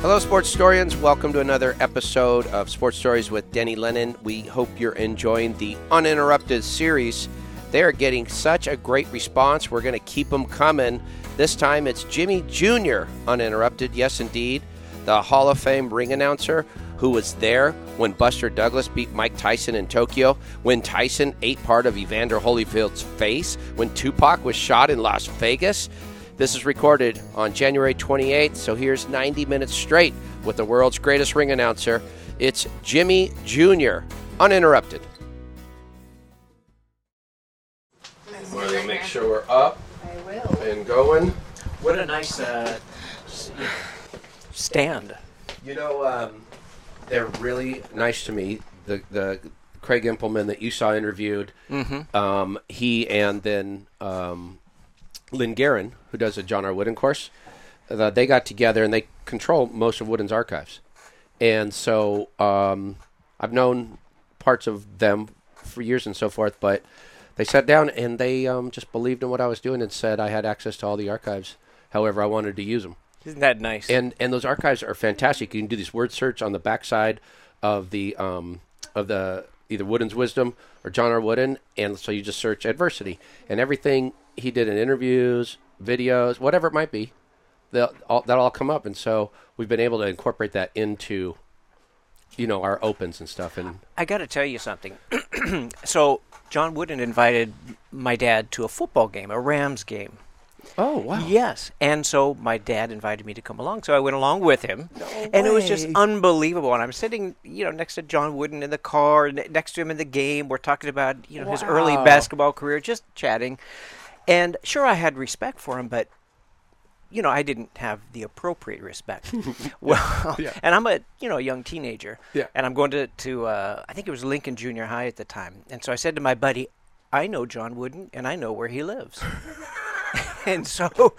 Hello, sports historians. Welcome to another episode of Sports Stories with Denny Lennon. We hope you're enjoying the uninterrupted series. They are getting such a great response. We're going to keep them coming. This time it's Jimmy Jr. uninterrupted. Yes, indeed. The Hall of Fame ring announcer who was there when Buster Douglas beat Mike Tyson in Tokyo, when Tyson ate part of Evander Holyfield's face, when Tupac was shot in Las Vegas. This is recorded on January 28th, so here's 90 minutes straight with the world's greatest ring announcer. It's Jimmy Jr., uninterrupted. Want to make sure we're up and going. What a nice uh, stand. You know, um, they're really nice to me. The the Craig Impelman that you saw interviewed, um, he and then um, Lynn Guerin, who does a John R. Wooden course, uh, they got together and they control most of Wooden's archives. And so um, I've known parts of them for years and so forth, but they sat down and they um, just believed in what I was doing and said I had access to all the archives, however I wanted to use them Isn't that nice? and and those archives are fantastic. You can do this word search on the backside of the um, of the either Wooden's Wisdom or John R. Wooden, and so you just search adversity and everything he did in interviews, videos, whatever it might be. They'll, all, that'll all come up, and so we've been able to incorporate that into, you know, our opens and stuff. And I got to tell you something. so John Wooden invited my dad to a football game, a Rams game. oh wow, Yes, and so my dad invited me to come along, so I went along with him, and it was just unbelievable. And I'm sitting, you know, next to John Wooden in the car, next to him in the game. We're talking about, you know, his early basketball career, just chatting. And sure, I had respect for him, but you know, I didn't have the appropriate respect. well, Yeah. and I'm a you know a young teenager, Yeah. and I'm going to to uh, I think it was Lincoln Junior High at the time, and so I said to my buddy, I know John Wooden, and I know where he lives. and so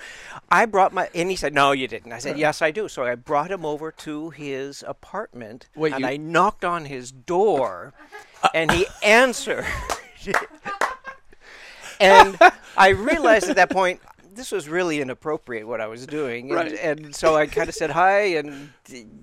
I brought my, and he said, No, you didn't. I said, Yes, I do. So I brought him over to his apartment, Wait, and you- I knocked on his door, and he answered. And I realized at that point, this was really inappropriate what I was doing. And, Right. and so I kind of said hi, and,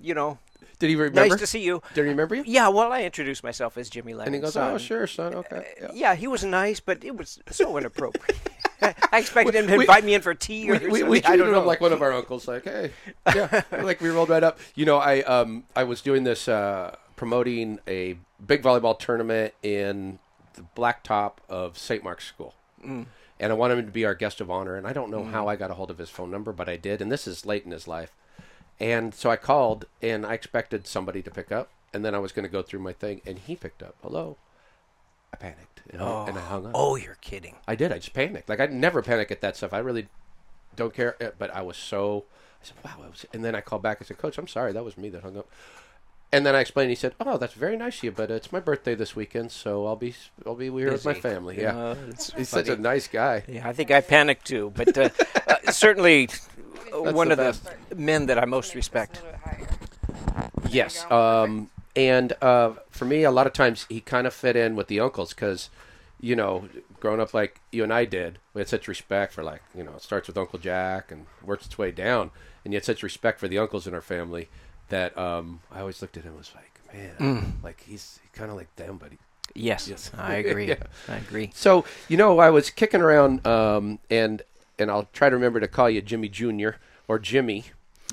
you know, did he remember? nice to see you. Did he remember you? Yeah, well, I introduced myself as Jimmy Lennon. And he goes, "Oh, sure, son. Okay." Yeah. Yeah, he was nice, but it was so inappropriate. I expected him to We- invite me in for tea or we, something. we, we I don't know. him like one of our uncles. Like, hey, yeah, like we rolled right up. You know, I um I was doing this uh, promoting a big volleyball tournament in the blacktop of St. Mark's School, Mm. and I wanted him to be our guest of honor. And I don't know how I got a hold of his phone number, but I did. And this is late in his life, and so I called, and I expected somebody to pick up, and then I was going to go through my thing, and he picked up. Hello. I panicked, and, I, and I hung up. oh, you're kidding. I did. I just panicked. Like I never panic at that stuff. I really don't care. uh, But I was so. I said, "Wow." I was, and then I called back. I said, "Coach, I'm sorry. That was me that hung up." And then I explained. He said, "Oh, that's very nice of you, but it's my birthday this weekend, so I'll be I'll be here with my family." Yeah, Uh, he's such a nice guy. Yeah, I think I panicked too, but uh, uh, certainly one the of best. the men that I most respect. Yes. Um, and uh, for me, a lot of times he kind of fit in with the uncles because, you know, growing up like you and I did, we had such respect for like, you know, it starts with Uncle Jack and works its way down, and you had such respect for the uncles in our family that um, I always looked at him and was like, man, like he's kind of like them, but he, Yes, Yes. I agree. Yeah. I agree. So you know, I was kicking around, um, and and I'll try to remember to call you Jimmy Junior or Jimmy.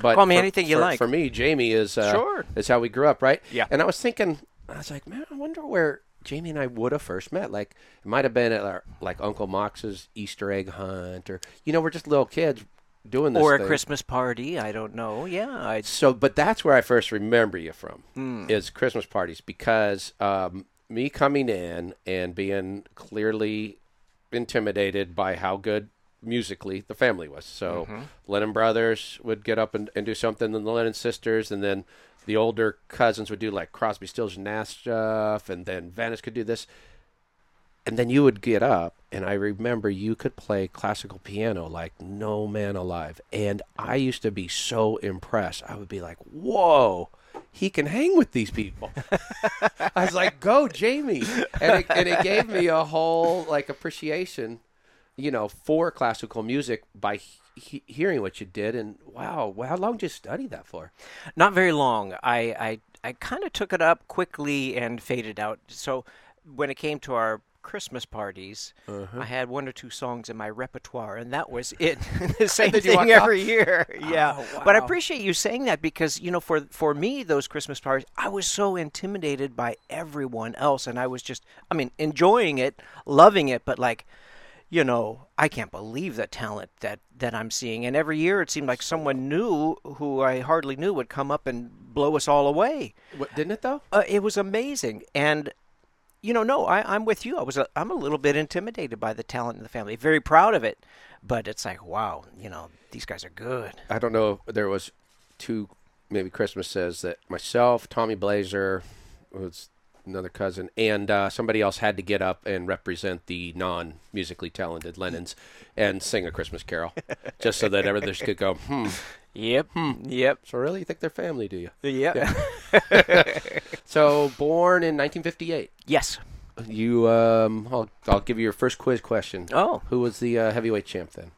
But Call me for- anything you for- like. For me, Jamie is uh, Sure. is how we grew up, right? Yeah. And I was thinking, I was like, man, I wonder where Jamie and I would have first met. Like, it might have been at our, like Uncle Mox's Easter egg hunt, or you know, we're just little kids doing this. Or a thing. Christmas party. I don't know. Yeah, I, So, but that's where I first remember you from Hmm. is Christmas parties because um, me coming in and being clearly intimidated by how good musically the family was. So, Mm-hmm. Lennon brothers would get up and, and do something, and the Lennon sisters, and then the older cousins would do like Crosby, Stills, and Nash stuff, and then Venice could do this. And then you would get up, and I remember you could play classical piano like no man alive. And I used to be so impressed. I would be like, whoa, he can hang with these people. I was like, go, Jamie. And it, and it gave me a whole like appreciation, you know, for classical music by he- hearing what you did, and wow, how long did you study that for? Not very long. I I, I kind of took it up quickly and faded out. So when it came to our Christmas parties, Uh-huh. I had one or two songs in my repertoire, and that was it. the same thing walked off? every year. Yeah. Oh, But I appreciate you saying that because you know, for for me, those Christmas parties, I was so intimidated by everyone else, and I was just, I mean, enjoying it, loving it, but like. You know, I can't believe the talent that, that I'm seeing. And every year it seemed like someone new who I hardly knew would come up and blow us all away. What, didn't it though? Uh, it was amazing, and you know, no, I, I'm with you. I was, I'm a little bit intimidated by the talent in the family. Very proud of it, but it's like, wow, you know, these guys are good. I don't know if there was two maybe Christmas says that myself, Tommy Blazer, was another cousin, and uh, somebody else had to get up and represent the non musically talented Lennons and sing a Christmas carol, just so that others could go, hmm. Yep, yep, So really, you think they're family, do you? yep. So born in 1958. yes. You, um, I'll, I'll give you your first quiz question. Oh, Who was the uh, heavyweight champ then?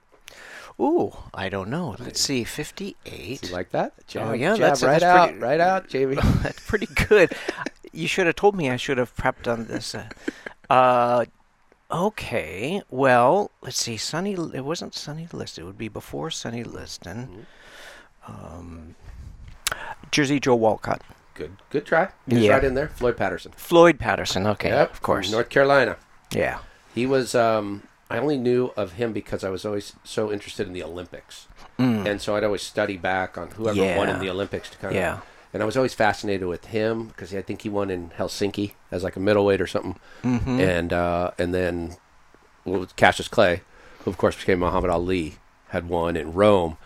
ooh, I don't know. Let's see, fifty-eight. You like that? Jab, Oh, yeah, jab that's- right that's out, pretty- right out, Jamie. That's pretty good. you should have told me. I should have prepped on this. Uh, uh, okay. Well, let's see. Sonny. It wasn't Sonny Liston. It would be before Sonny Liston. Um, Jersey Joe Walcott. Good, good try. He was Yeah. right in there. Floyd Patterson. Floyd Patterson. Okay. Yep, Of course. North Carolina. yeah. He was. Um, I only knew of him because I was always so interested in the Olympics, and so I'd always study back on whoever won in Mm. The Olympics to kind of. Yeah. And I was always fascinated with him because I think he won in Helsinki as like a middleweight or something, Mm-hmm. and uh, and then well, Cassius Clay, who of course became Muhammad Ali, had won in Rome,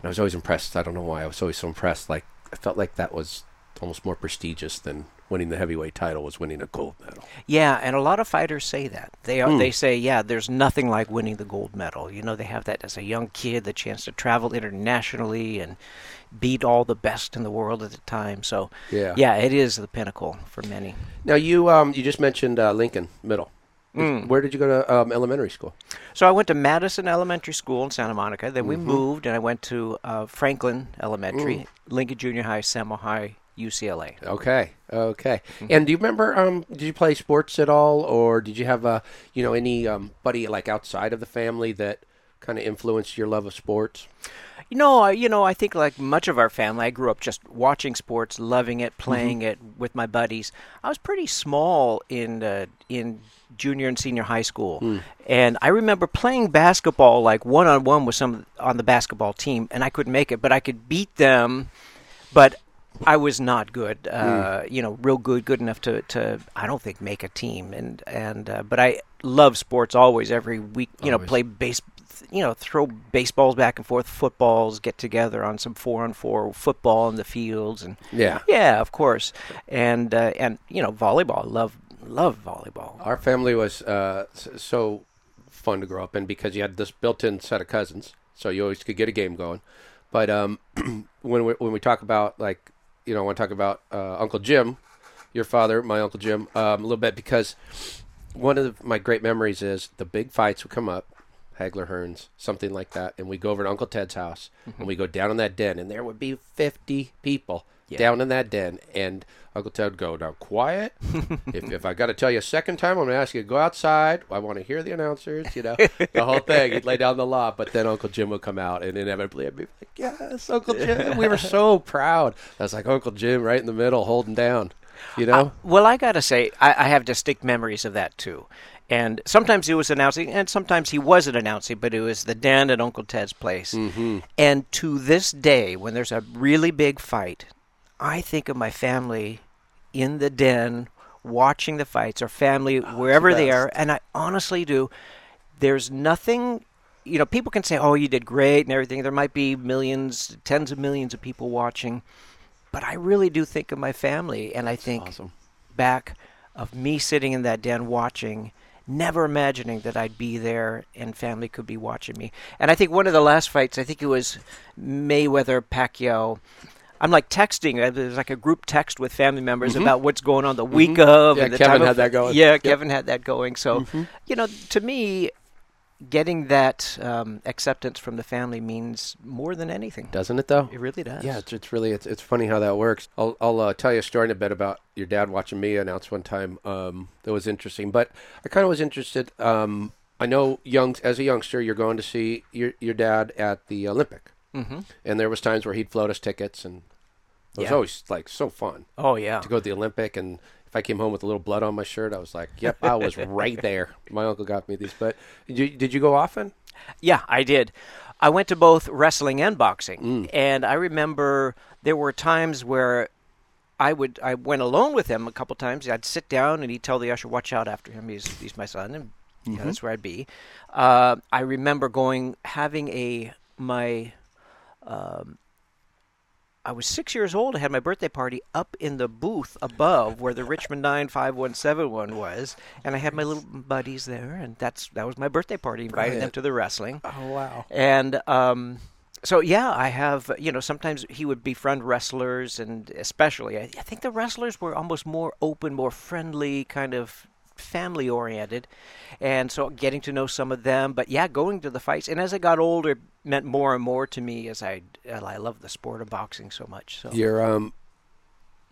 and I was always impressed. I don't know why I was always so impressed. Like I felt like that was almost more prestigious than winning the heavyweight title was winning a gold medal. Yeah, and a lot of fighters say that. They are, they say, yeah, there's nothing like winning the gold medal. You know, they have that as a young kid, the chance to travel internationally and beat all the best in the world at the time. So, Yeah. yeah, it is the pinnacle for many. Now you um you just mentioned uh, Lincoln Middle. Mm. Where did you go to um, elementary school? So I went to Madison Elementary School in Santa Monica. Then we moved, and I went to uh, Franklin Elementary, Lincoln Junior High, Samo High, UCLA. Okay, okay. And do you remember? Um, did you play sports at all, or did you have uh, you know any um, buddy like outside of the family that kind of influenced your love of sports? You know, I, you know, I think like much of our family, I grew up just watching sports, loving it, playing it with my buddies. I was pretty small in uh, in junior and senior high school, and I remember playing basketball like one on one with some on the basketball team, and I couldn't make it, but I could beat them, but. I was not good, uh, you know, real good, good enough to, to I don't think make a team, and and uh, but I love sports always. Every week, you know, play base, you know, throw baseballs back and forth, footballs, get together on some four on four football in the fields, and Yeah. yeah, of course, and uh, and you know, volleyball. Love love volleyball. Our family was uh, so fun to grow up in because you had this built-in set of cousins, so you always could get a game going. But um, when we, when we talk about like you know, I want to talk about uh, Uncle Jim, your father, my Uncle Jim, um, a little bit because one of the, my great memories is the big fights would come up, Hagler Hearns, something like that, and we go over to Uncle Ted's house and mm-hmm. we go down in that den, and there would be fifty people Yeah. down in that den, and Uncle Ted would go now quiet. if if I got to tell you a second time, I'm going to ask you to go outside. I want to hear the announcers. You know the whole thing. He'd lay down the law, but then Uncle Jim would come out, and inevitably I'd be like, "Yes, Uncle Jim." We were so proud. I was like Uncle Jim right in the middle, holding down. You know. Well, I gotta say, I, I have distinct memories of that too. And sometimes he was announcing, and sometimes he wasn't announcing, but it was the den at Uncle Ted's place. Mm-hmm. And to this day, when there's a really big fight, I think of my family in the den watching the fights, or family wherever they are, and I honestly do. There's nothing. You know, people can say, "Oh, you did great" and everything. There might be millions, tens of millions of people watching, but I really do think of my family, and I think awesome. back of me sitting in that den watching, never imagining that I'd be there and family could be watching me. And I think one of the last fights, I think it was Mayweather Pacquiao. I'm like texting. uh, There's like a group text with family members about what's going on the week of. Mm-hmm. Yeah, and the Kevin time of- had that going. Yeah, Yep. Mm-hmm. Kevin had that going. So, you know, to me, getting that um, acceptance from the family means more than anything. Doesn't it though? It really does. Yeah, it's, it's really it's, it's funny how that works. I'll I'll uh, tell you a story in a bit about your dad watching me announce one time. Um, that was interesting, but I kind of was interested. Um, I know young as a youngster, you're going to see your your dad at the Olympic, Mm-hmm. and there was times where he'd float us tickets, and it was Yeah. always like so fun Oh yeah. to go to the Olympic. And if I came home with a little blood on my shirt, I was like, "Yep, I was right there." My uncle got me these. But did you, did you go often? Yeah, I did. I went to both wrestling and boxing, Mm. and I remember there were times where I would I went alone with him a couple times. I'd sit down and he'd tell the usher, "Watch out after him. He's he's my son," and you know, that's where I'd be. Uh, I remember going having a my. Um, I was six years old. I had my birthday party up in the booth above where the Richmond Nine Five One Seven One was, and I had my little buddies there, and that's that was my birthday party. Invited them to the wrestling. Oh wow! And um, so, yeah, I have, you know, sometimes he would befriend wrestlers, and especially, I, I think the wrestlers were almost more open, more friendly, kind of family oriented. And so getting to know some of them, but yeah, going to the fights. And as I got older, meant more and more to me as I, I love the sport of boxing so much. So, Your um,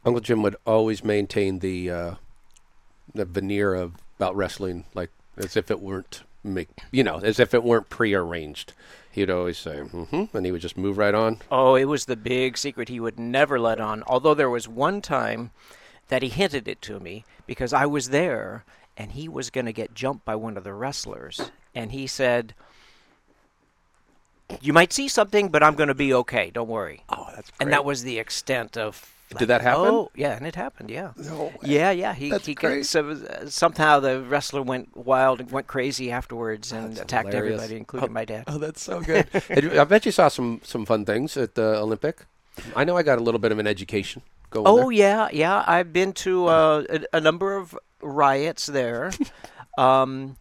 Uncle Jim would always maintain the uh, the veneer of about wrestling, like as if it weren't make you know, as if it weren't prearranged. He'd always say, "Mm-hmm," and he would just move right on. Oh, it was the big secret he would never let on. Although there was one time that he hinted it to me because I was there and he was going to get jumped by one of the wrestlers. And he said, You might see something, but I'm going to be okay. Don't worry. Oh, that's great. And that was the extent of. Did that happen? Oh, yeah, and it happened. Yeah. No Yeah, yeah. He, That's he great. So, uh, somehow the wrestler went wild and went crazy afterwards and That's attacked hilarious. everybody, including my dad. Oh, that's so good. I bet you saw some some fun things at the Olympic. I know I got a little bit of an education going Oh there. yeah, yeah. I've been to uh, a, a number of riots there. um,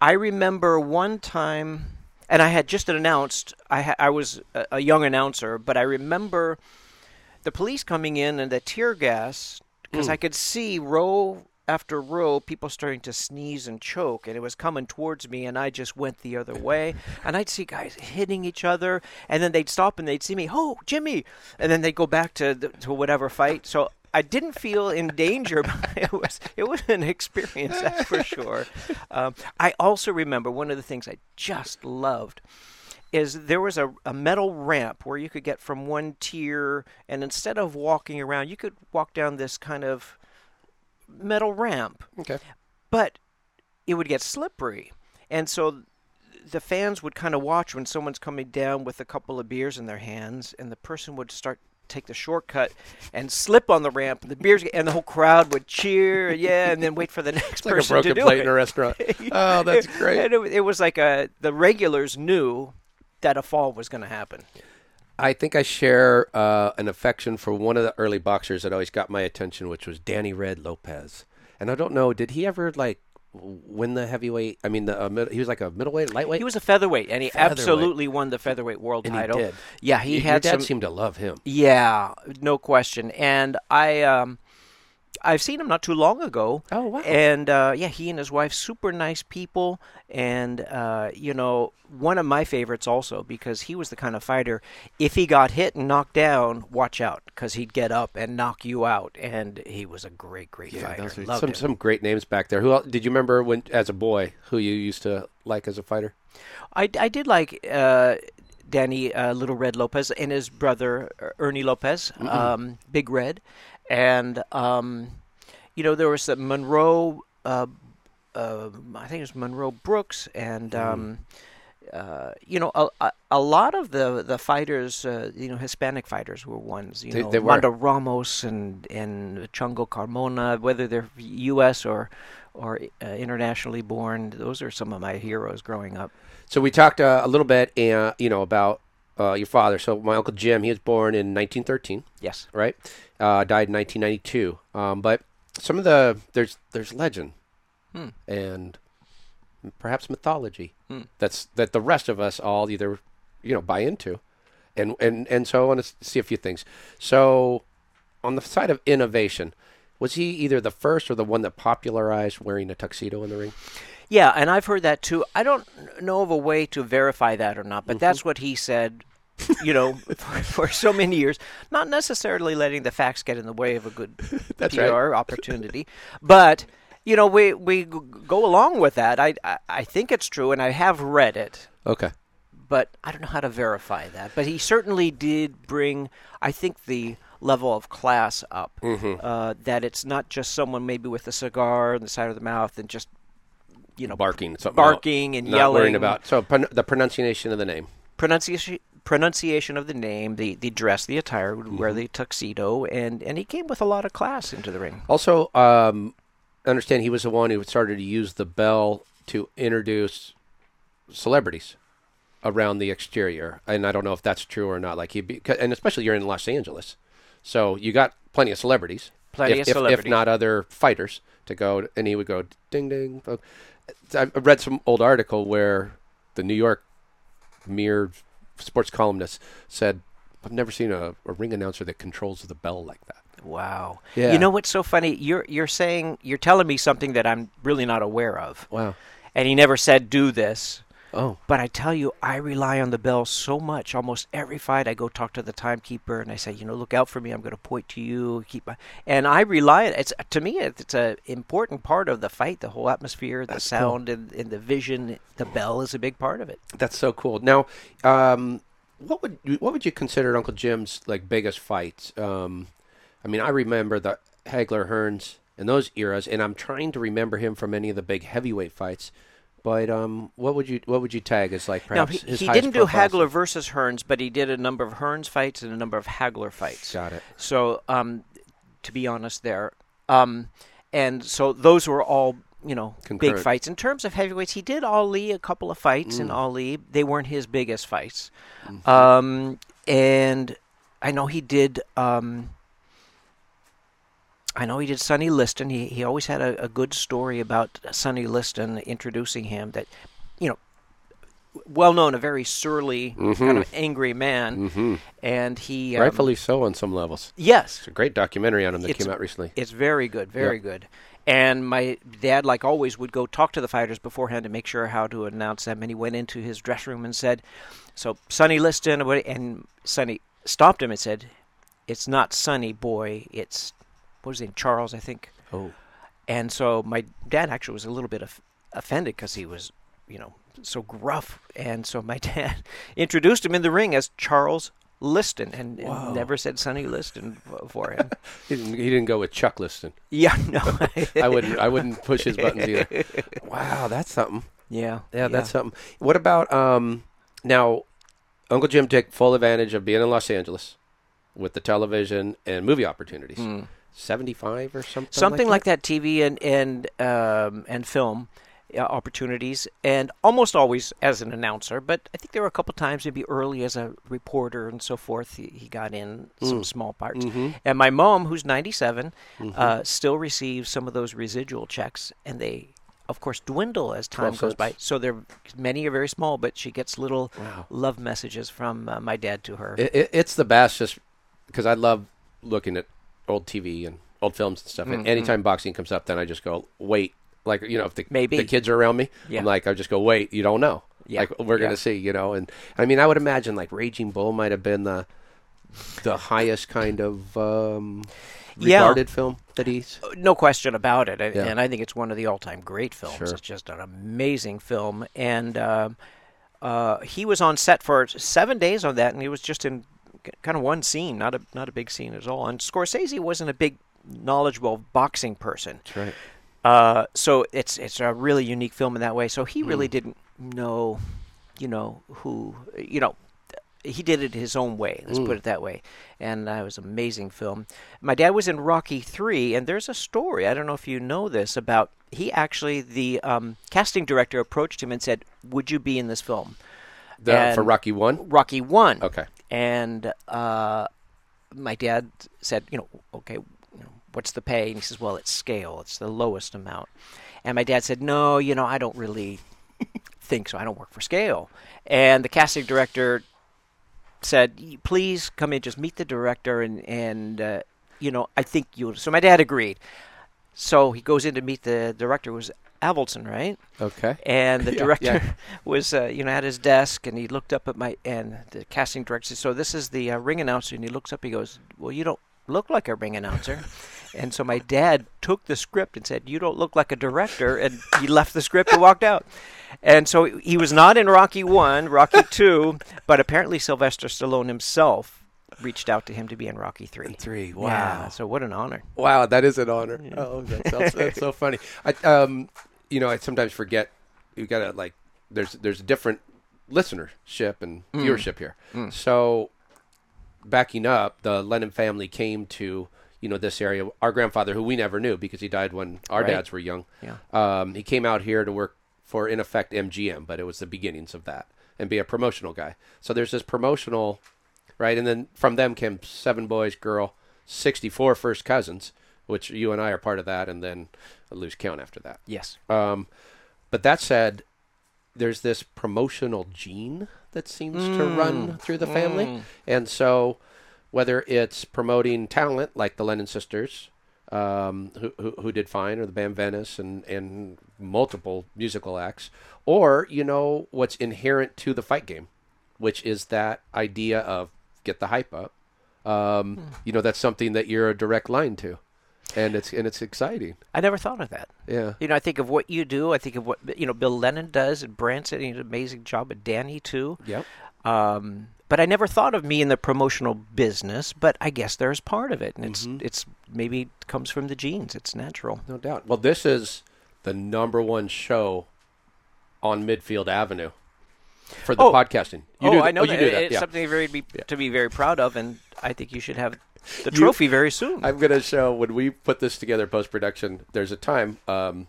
I remember one time, and I had just announced. I ha- I was a, a young announcer, but I remember the police coming in and the tear gas because I could see row after row people starting to sneeze and choke and it was coming towards me and I just went the other way and I'd see guys hitting each other and then they'd stop and they'd see me oh Jimmy and then they'd go back to the, to whatever fight so I didn't feel in danger but it was it was an experience that's for sure um, I also remember one of the things I just loved is there was a, a metal ramp where you could get from one tier and instead of walking around you could walk down this kind of metal ramp Okay. but it would get slippery and so the fans would kind of watch when someone's coming down with a couple of beers in their hands and the person would start take the shortcut and slip on the ramp and the beers and the whole crowd would cheer yeah and then wait for the next It's like a broken to do plate it in a restaurant. oh, that's great. and it, it was like a the regulars knew that a fall was going to happen. I think I share uh, an affection for one of the early boxers that always got my attention, which was Danny Red Lopez. And I don't know, did he ever like win the heavyweight? I mean, the uh, mid- he was like a middleweight, lightweight. He was a featherweight, and he Featherweight. absolutely won the featherweight world And he title. did. Yeah, he Your had dad some. seemed to love him. Yeah, no question. And I, um, I've seen him not too long ago. Oh, wow. And uh, yeah, he and his wife, super nice people. And uh, you know, one of my favorites also because he was the kind of fighter. If he got hit and knocked down, watch out because he'd get up and knock you out. And he was a great, great Yeah, fighter. those are some him. some great names back there. Who else, did you remember when, as a boy, who you used to like as a fighter? I, I did like uh, Danny uh, Little Red Lopez and his brother Er- Ernie Lopez, um, Big Red, and um, you know there was the Monroe. Uh, uh, I think it was Monroe Brooks, and um, uh, you know a, a, a lot of the the fighters, uh, you know Hispanic fighters were ones. You They- know they were. Ramos and and Chango Carmona, whether they're U.S. or or uh, internationally born. Those are some of my heroes growing up. So we talked uh, a little bit, uh, you know, about uh, your father. So my uncle Jim, he was born in 1913, Yes. right? Uh, died in 1992. Um, but some of the there's there's legend Hmm. and perhaps mythology Hmm. that's that the rest of us all either you know buy into, and and and so I want to see a few things. So on the side of innovation, Was he either the first or the one that popularized wearing a tuxedo in the ring? Yeah, and I've heard that too. I don't know of a way to verify that or not, but Mm-hmm. that's what he said. You know, for, for so many years, not necessarily letting the facts get in the way of a good That's PR right. opportunity, but you know, we we go along with that. I, I I think it's true, and I have read it, Okay. but I don't know how to verify that. But he certainly did bring, I think, the level of class up. Mm-hmm. Uh, that it's not just someone maybe with a cigar on the side of the mouth and just you know Barking. Something barking and not yelling. worrying about. So pron- the pronunciation of the name. pronunciation pronunciation of the name, the the dress, the attire, Mm-hmm. wear the tuxedo, and and he came with a lot of class into the ring. Also, um, I understand he was the one who started to use the bell to introduce celebrities around the exterior, and I don't know if that's true or not. Like he, and especially you're in Los Angeles, so you got plenty of celebrities, Plenty if, of if- if, not other fighters to go, and he would go ding ding. I I read some old article where the New York Mirror sports columnist said, "I've never seen a, a ring announcer that controls the bell like that." Wow. Yeah. You know what's so funny? You're you're saying you're telling me something that I'm really not aware of. Wow. And he never said do this. Oh. But I tell you, I rely on the bell so much. Almost every fight, I go talk to the timekeeper and I say, you know, look out for me. I'm going to point to you. Keep my, and I rely. It's to me, it's a important part of the fight. The whole atmosphere, the That's cool. sound, and, and the vision. The bell is a big part of it. That's so cool. Now, um, what would you, what would you consider Uncle Jim's like biggest fights? Um, I mean, I remember the Hagler Hearns in those eras, and I'm trying to remember him from any of the big heavyweight fights. But um, what would you what would you tag as like Now, perhaps he, his he didn't do Hagler versus Hearns, but he did a number of Hearns fights and a number of Hagler fights. Got it. So, um, to be honest, there, um, and so those were all you know big fights. In terms of heavyweights, he did Ali a couple of fights Mm. in Ali. They weren't his biggest fights, Mm-hmm. um, and I know he did. Um, I know he did Sonny Liston. He he always had a, a good story about Sonny Liston introducing him. That you know, well known, a very surly, kind of angry man, Mm-hmm. and he um, Rightfully so on some levels. yes, It's a great documentary on him that came out recently. it's very good, very good. And my dad, like always, would go talk to the fighters beforehand to make sure how to announce them. And he went into his dressing room and said, "So Sonny Liston," and Sonny stopped him and said, "It's not Sonny, boy. It's what was his name, Charles, I think." Oh, And so my dad actually was a little bit of, offended because he was, you know, so gruff. And so my dad introduced him in the ring as Charles Liston, and, and never said Sonny Liston for him. he didn't, he didn't go with Chuck Liston. yeah, no. I wouldn't I wouldn't push his buttons either. Wow, that's something. Yeah, Yeah, that's something. What about um now Uncle Jim took full advantage of being in Los Angeles with the television and movie opportunities. Mm. 75 or something something like, like that. TV and and um, and film uh, opportunities, and almost always as an announcer. But I think there were a couple times, maybe early as a reporter and so forth. He, he got in some small parts. Mhm. And my mom, who's 97, uh, still receives some of those residual checks, and they. Of course, dwindle as time goes by. So they're many are very small, but she gets little Wow. love messages from uh, my dad to her. It, it, it's the best just because I love looking at old TV and old films and stuff. Mm-hmm. And anytime boxing comes up, then I just go, wait. Like, you know, if the, Maybe. the kids are around me, Yeah. I'm like, I just go, wait, you don't know. Yeah. Like, we're going to see, you know. And I mean, I would imagine like Raging Bull might have been the the highest kind of um, Yeah. regarded film that he's. no question about it, and, Yeah. and I think it's one of the all-time great films. Sure. It's just an amazing film, and um uh, he was on set for seven days on that, and he was just in kind of one scene, not a not a big scene at all. And Scorsese wasn't a big knowledgeable boxing person, That's right. uh, so it's it's a really unique film in that way. So he Hmm. really didn't know, you know, who you know. He did it his own way. Let's Hmm. put it that way, and uh, it was an amazing film. My dad was in Rocky Three, and there's a story. I don't know if you know this about. He actually, the um, casting director approached him and said, "Would you be in this film?" The, for Rocky One. Rocky One. Okay. And uh, my dad said, you know, okay, what's the pay? And he says, well, it's scale. It's the lowest amount. And my dad said, no, you know, I don't really think so. I don't work for scale. And the casting director said, please come in, just meet the director, and and uh, you know, I think you'll. So my dad agreed. So he goes in to meet the director. It was Avildsen, right? Okay. And the Yeah, director yeah. was, uh, you know, at his desk, and he looked up at my and the casting director said, "So this is the uh, ring announcer." And he looks up, he goes, "Well, you don't look like a ring announcer." and so my dad took the script and said, "You don't look like a director," and he left the script and walked out. And so he was not in Rocky One, Rocky Two, but apparently Sylvester Stallone himself reached out to him to be in Rocky Three. Three. Yeah, so what an honor. Wow, that is an honor. Oh, that sounds, that's so funny. I, um, you know, I sometimes forget you gotta like. There's there's a different listenership and viewership here. So, backing up, the Lennon family came to you know this area. Our grandfather, who we never knew because he died when our Right. dads were young. Yeah. Um, he came out here to work for, in effect, MGM, but it was the beginnings of that and be a promotional guy. So there's this promotional, right? And then from them came seven boys, girl, 64 first cousins, which you and I are part of that, and then I lose count after that. Yes. Um, but that said, there's this promotional gene that seems to run through the family. And so, whether it's promoting talent like the Lennon sisters, um, who, who, who did fine, or the band Venice, and, and multiple musical acts, or, you know, what's inherent to the fight game, which is that idea of get the hype up. Um, You know, that's something that you're a direct line to. And it's and it's exciting. I never thought of that. Yeah. You know, I think of what you do. I think of what you know Bill Lennon does, and Branson. He did an amazing job, and Danny too. Yep. Um, but I never thought of me in the promotional business. But I guess there's part of it, and it's it's maybe comes from the genes. It's natural. No doubt. Well, this is the number one show on Midfield Avenue for the Oh. podcasting. You oh, that. I know oh, that. you knew that. It's Yeah. something very be, Yeah. to be very proud of, and I think you should have the You- trophy very soon. I'm going to show when we put this together post production. There's a time. Um,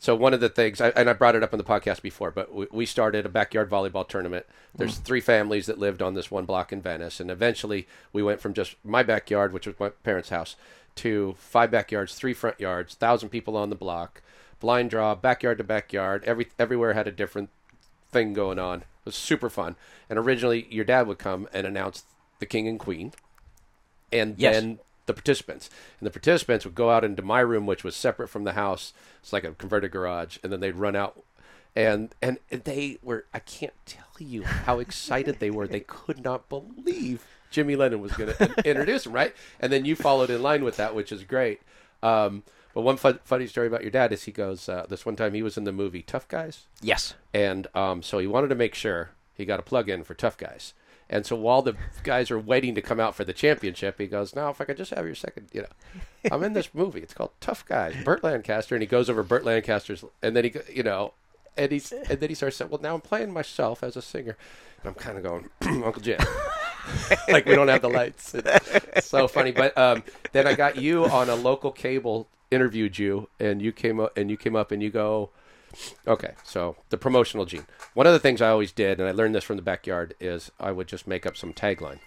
so one of the things, I, and I brought it up on the podcast before, but we, we started a backyard volleyball tournament. There's three families that lived on this one block in Venice, and eventually we went from just my backyard, which was my parents' house, to five backyards, three front yards, thousand people on the block, blind draw, backyard to backyard. Every everywhere had a different thing going on. It was super fun. And originally, your dad would come and announce the king and queen, and Yes. then the participants. And the participants would go out into my room, which was separate from the house. It's like a converted garage, and then they'd run out. And and they were I can't tell you how excited they were. They could not believe Jimmy Lennon was going to introduce them, right? And then you followed in line with that, which is great. Um, but one fun, funny story about your dad is he goes, uh, this one time he was in the movie Tough Guys. yes. And um, so he wanted to make sure he got a plug in for Tough Guys. And so while the guys are waiting to come out for the championship, he goes, "Now, if I could just have your second, you know, I'm in this movie. It's called Tough Guys. Burt Lancaster." And he goes over Burt Lancaster's, and then he, you know, and he's, and then he starts saying, "Well, now I'm playing myself as a singer," and I'm kind of going, "Uncle Jim." like we don't have the lights. It's so funny. But um, then I got you on a local cable interviewed you, and you came up and you came up and you go, okay. So the promotional gene. One of the things I always did, and I learned this from the backyard, is I would just make up some tagline.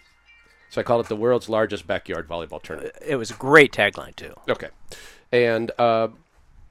So I called it the world's largest backyard volleyball tournament. It was a great tagline too. Okay. And uh,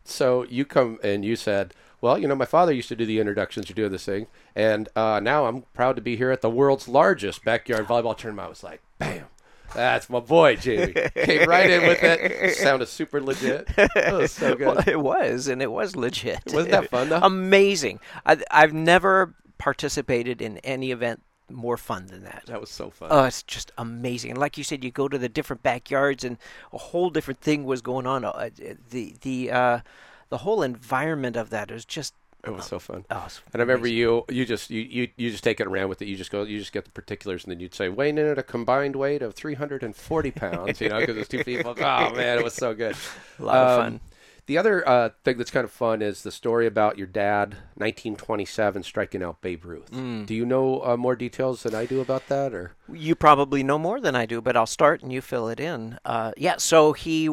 so you come and you said, well, you know, my father used to do the introductions. You're doing this thing. And uh, now I'm proud to be here at the world's largest backyard volleyball tournament. I was like, bam. That's my boy, Jamie. Came right in with it. Sounded super legit. It was so good. Well, it was, and it was legit. Wasn't that fun, though? Amazing. I, I've never participated in any event more fun than that. That was so fun. Oh, it's just amazing. And like you said, you go to the different backyards, and a whole different thing was going on. Uh, the the uh, the whole environment of that is just. It was so fun. Oh, it's And I remember amazing. you, you just you, you you just take it around with it. You just go, you just get the particulars, and then you'd say weighing in at a combined weight of 340 pounds. You know, because it's two people. Oh man, it was so good. A lot of Um, fun. The other uh, thing that's kind of fun is the story about your dad, 1927, striking out Babe Ruth. Mm. Do you know uh, more details than I do about that, or You probably know more than I do, but I'll start and you fill it in. Uh, yeah, so he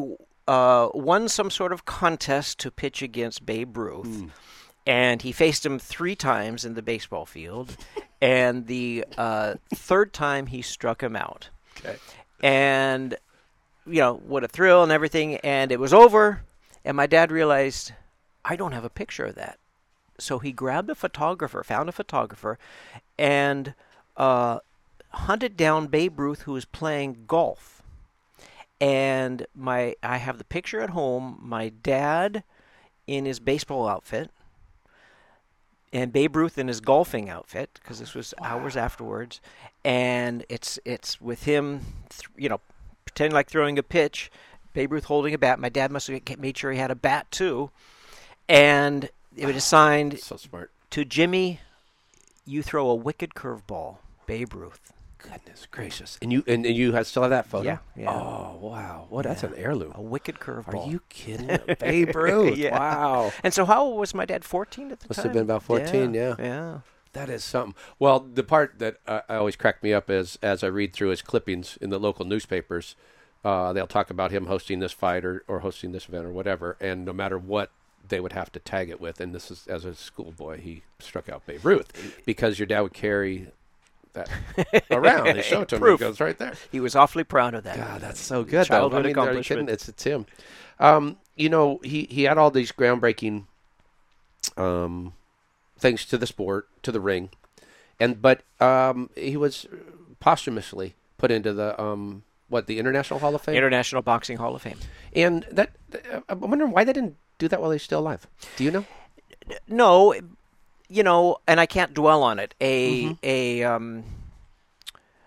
uh, won some sort of contest to pitch against Babe Ruth, and he faced him three times in the baseball field, and the uh, third time he struck him out. okay? And, you know, what a thrill and everything, and it was over, and my dad realized, I don't have a picture of that. So he grabbed a photographer, found a photographer, and uh, hunted down Babe Ruth, who was playing golf. and my I have the picture at home. My dad in his baseball outfit, and Babe Ruth in his golfing outfit because this was hours afterwards, and it's it's with him, th- you know, pretending like throwing a pitch. Babe Ruth holding a bat. My dad must have made sure he had a bat too, and it was signed So smart. to Jimmy. You throw a wicked curveball, Babe Ruth. Goodness gracious! And you and, and you have, still have that photo? Yeah, yeah. Oh wow! What? That's an heirloom. A wicked curveball. Are you kidding? Babe Ruth. Yeah. Wow. And so, how old was my dad? Fourteen at the Must time. Must have been about 14, yeah. Yeah. That is something. Well, the part that uh, I always cracked me up is as I read through his clippings in the local newspapers, uh, they'll talk about him hosting this fight or, or hosting this event or whatever, and no matter what they would have to tag it with, and this is as a schoolboy, he struck out Babe Ruth because your dad would carry that around and show it to him. He goes right there. He was awfully proud of that. God, that's so good. Childhood though. I mean, accomplishment. kidding? It's it's him. Um, you know, he he had all these groundbreaking um, things to the sport, to the ring, and but um, he was posthumously put into the um, what the International Hall of Fame, International Boxing Hall of Fame. and that I'm wondering why they didn't do that while he's still alive. Do you know? No, you know, and I can't dwell on it. A Mm-hmm. a um.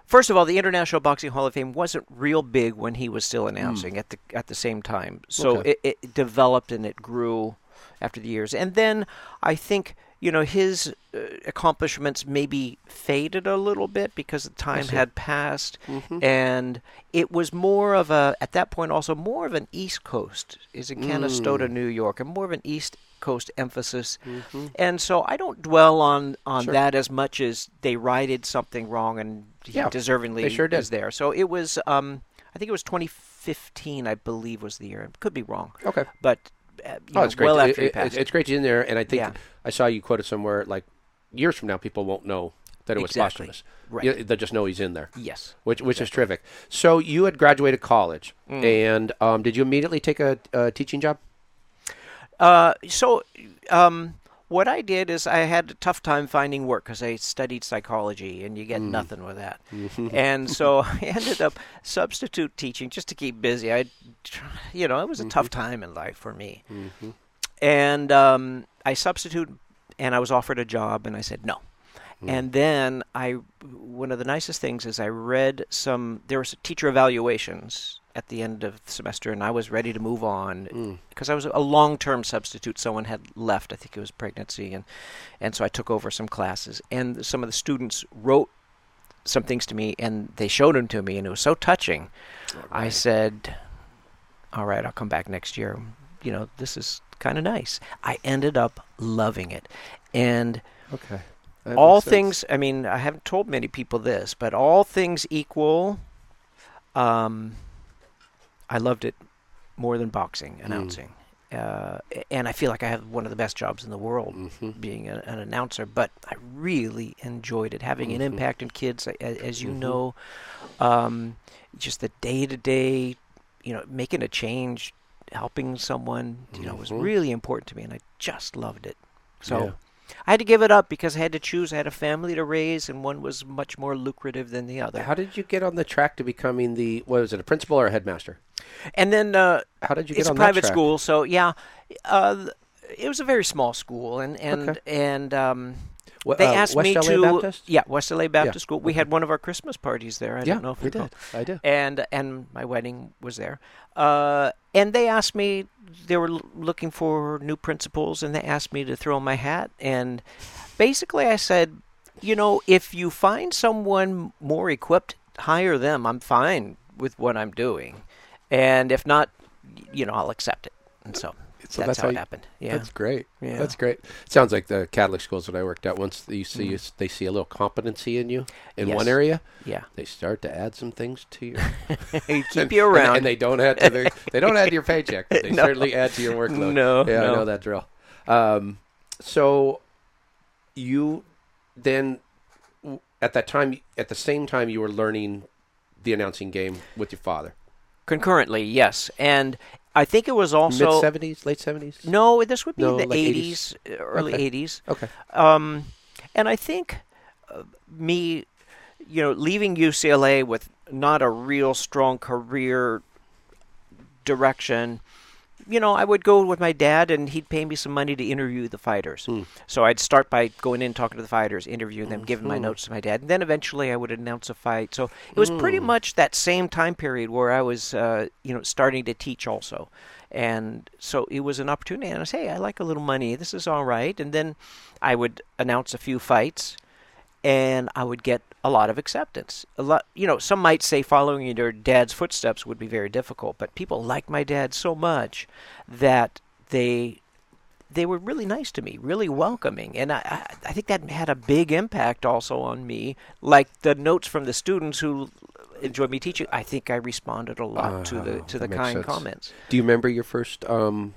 First of all, the International Boxing Hall of Fame wasn't real big when he was still announcing at the at the same time. So Mm. Okay. it, it developed and it grew after the years. And then I think you know his uh, accomplishments maybe faded a little bit because the time had passed, Mm-hmm. and it was more of a at that point also more of an East Coast is in Canastota, Mm. New York, and more of an East Coast emphasis. And so I don't dwell on on Mm-hmm. Sure. that as much as they righted something wrong and he Yeah, deservingly they sure is there. So it was um I think it was 2015 I believe was the year. Could be wrong. Okay. But uh, you Oh, know, it's great. well It- after it- passed. it's great you're in there, and I think Yeah. I saw you quoted somewhere like years from now, people won't know that it was Exactly. posthumous. Right. They'll just know he's in there. yes. which which is terrific. So you had graduated college, Mm. and um, did you immediately take a, a teaching job? Uh, so, um, what I did is I had a tough time finding work because I studied psychology, and you get nothing with that. and so I ended up substitute teaching just to keep busy. I, you know, it was a tough time in life for me. And um, I substitute, and I was offered a job, and I said no. And then I, one of the nicest things is I read some. There was teacher evaluations at the end of the semester, and I was ready to move on because I was a long-term substitute. Someone had left. I think it was pregnancy, and and so I took over some classes. And some of the students wrote some things to me, and they showed them to me, and it was so touching. I said, "All right, I'll come back next year." You know, this is kind of nice. I ended up loving it, and Okay. all things i mean i haven't told many people this but all things equal um i loved it more than boxing announcing. Uh, and i feel like i have one of the best jobs in the world being a, an announcer but i really enjoyed it having an impact on kids a- a- as you know. Um, just the day-to-day you know making a change helping someone you know was Mhm. really important to me and i just loved it. So Yeah. I had to give it up because I had to choose. I had a family to raise, and one was much more lucrative than the other. How did you get on the track to becoming the what was it, a principal or a headmaster? And then uh, How did you get it's a private track? school, so yeah, uh, it was a very small school, and and Okay. and um, They uh, asked West me LA to Baptist? yeah West LA Baptist Yeah, School. We had one of our Christmas parties there. I yeah, don't know if we did. I do. and and my wedding was there. Uh, and they asked me, they were l- looking for new principals, and they asked me to throw my hat. And basically, I said, you know, if you find someone more equipped, hire them. I'm fine with what I'm doing, and if not, you know, I'll accept it. And so, So that's, that's how how it you- happened. Yeah. That's great. Yeah. That's great. Sounds like the Catholic schools that I worked at. Once you see you, they see a little competency in you in one Mm. Area, yeah. they start to add some things to you. Keep you around. and, and they don't add to the they don't add to your paycheck. But they No. certainly add to your workload. No, yeah, I know that drill. Um, so you then at that time at the same time you were learning the announcing game with your father. Concurrently, yes. And I think it was also Mid seventies, late seventies. No, this would be No, the 80s, uh, early Okay. 80s. Okay. Um, and I think uh, me, you know, leaving UCLA with not a real strong career direction, you know, I would go with my dad, and he'd pay me some money to interview the fighters. Hmm. So I'd start by going in, talking to the fighters, interviewing them, giving my mm-hmm. notes to my dad, and then eventually I would announce a fight. So it was pretty hmm. much that same time period where I was, uh, you know, starting to teach also, and so it was an opportunity. And I say, hey, I like a little money. This is all right. And then I would announce a few fights and I would get a lot of acceptance. A lot, you know, some might say following in your dad's footsteps would be very difficult, but people like my dad so much that they they were really nice to me, really welcoming, and I I, think that had a big impact also on me. Like the notes from the students who enjoyed me teaching, I think I responded a lot to the to the kind sense. comments. Do you remember your first um,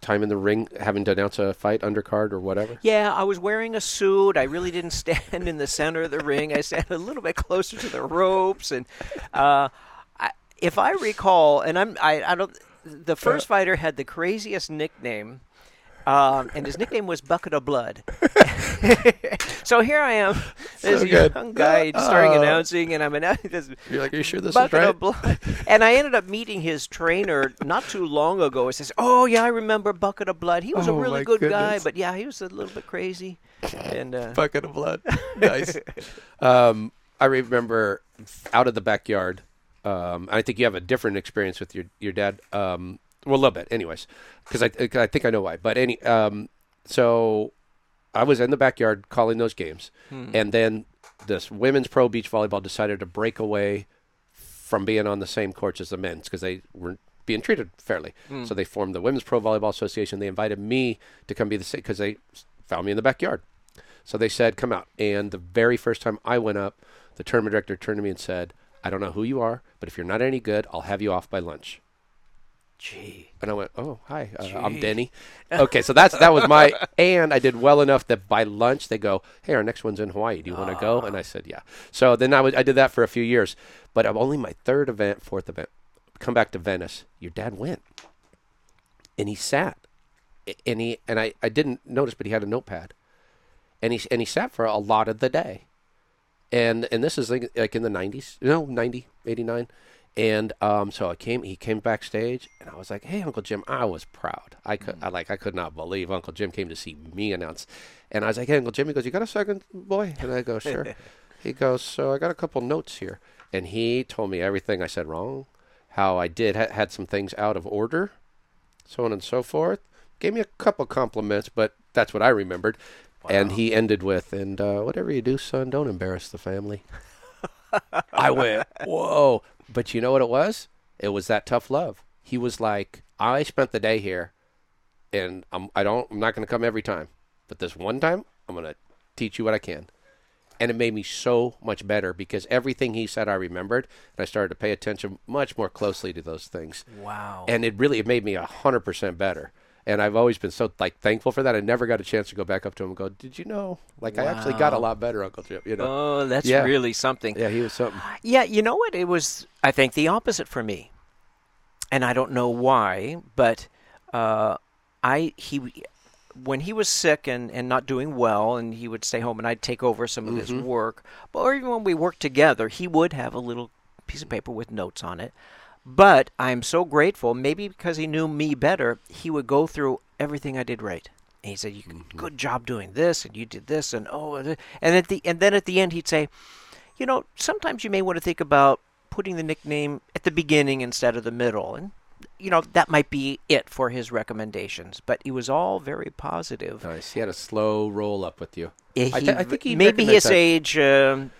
time in the ring, having to announce a fight, undercard or whatever? Yeah, I was wearing a suit. I really didn't stand in the center of the ring. I sat a little bit closer to the ropes, and uh, I, if I recall, and I'm I, I don't. The first fighter had the craziest nickname, um, and his nickname was Bucket of Blood. so here I am, this So young guy starting Oh. announcing, and I'm announcing this You're like, are you sure this bucket is right? of blood. And I ended up meeting his trainer not too long ago. He says, "Oh yeah, I remember Bucket of Blood. He was a Oh, really my good guy, but yeah, he was a little bit crazy." And uh, bucket of blood. nice. Um, I remember out of the backyard. Um, I think you have a different experience with your your dad. Um, well, a little bit, anyways, because I I think I know why. But any um, so I was in the backyard calling those games, and then this women's pro beach volleyball decided to break away from being on the same courts as the men's because they weren't being treated fairly. So they formed the Women's Pro Volleyball Association. They invited me to come be the same because they found me in the backyard. So they said, "Come out." And the very first time I went up, the tournament director turned to me and said, "I don't know who you are, but if you're not any good, I'll have you off by lunch." Gee, And I went, "Oh, hi, uh, I'm Denny." okay, so that's that was my, and I did well enough that by lunch they go, "Hey, our next one's in Hawaii. Do you want to go?" And I said, "Yeah." So then I was, I did that for a few years, but I'm only my third event, fourth event. Come back to Venice. Your dad went, and he sat, and he and I, I didn't notice, but he had a notepad, and he and he sat for a lot of the day, and and this is like, like in the 90s, no, 90, 89. And um, so I came. He came backstage, and I was like, "Hey, Uncle Jim!" I was proud. I could, I like, I could not believe Uncle Jim came to see me announce. And I was like, "Hey, Uncle Jim!" He goes, "You got a second, boy?" And I go, "Sure." he goes, "So I got a couple notes here," and he told me everything I said wrong, how I did ha- had some things out of order, so on and so forth. Gave me a couple compliments, but that's what I remembered. And he ended with, "And uh, whatever you do, son, don't embarrass the family." I went, whoa. But you know what it was? It was that tough love. He was like, I spent the day here, and I'm, I don't, I'm not going to come every time, but this one time, I'm going to teach you what I can. And it made me so much better because everything he said I remembered, and I started to pay attention much more closely to those things. wow. And it really, it made me a hundred percent better. And I've always been so like thankful for that. I never got a chance to go back up to him and go, "Did you know? Like I actually got a lot better, Uncle Jim." You know? oh, that's Yeah. really something. yeah, he was something. Yeah, you know what? It was, I think, the opposite for me, and I don't know why, but uh, I he when he was sick and, and not doing well, and he would stay home, and I'd take over some of his work. But or even when we worked together, he would have a little piece of paper with notes on it. But I'm so grateful, maybe because he knew me better, he would go through everything I did right. And he said, "You good job doing this, and you did this, and oh," and at the and then at the end he'd say, you know, sometimes you may want to think about putting the nickname at the beginning instead of the middle. And, you know, that might be it for his recommendations. But it was all very positive. Nice. He had a slow roll up with you. Eh, I he- thi- I think he maybe his that. age. Um,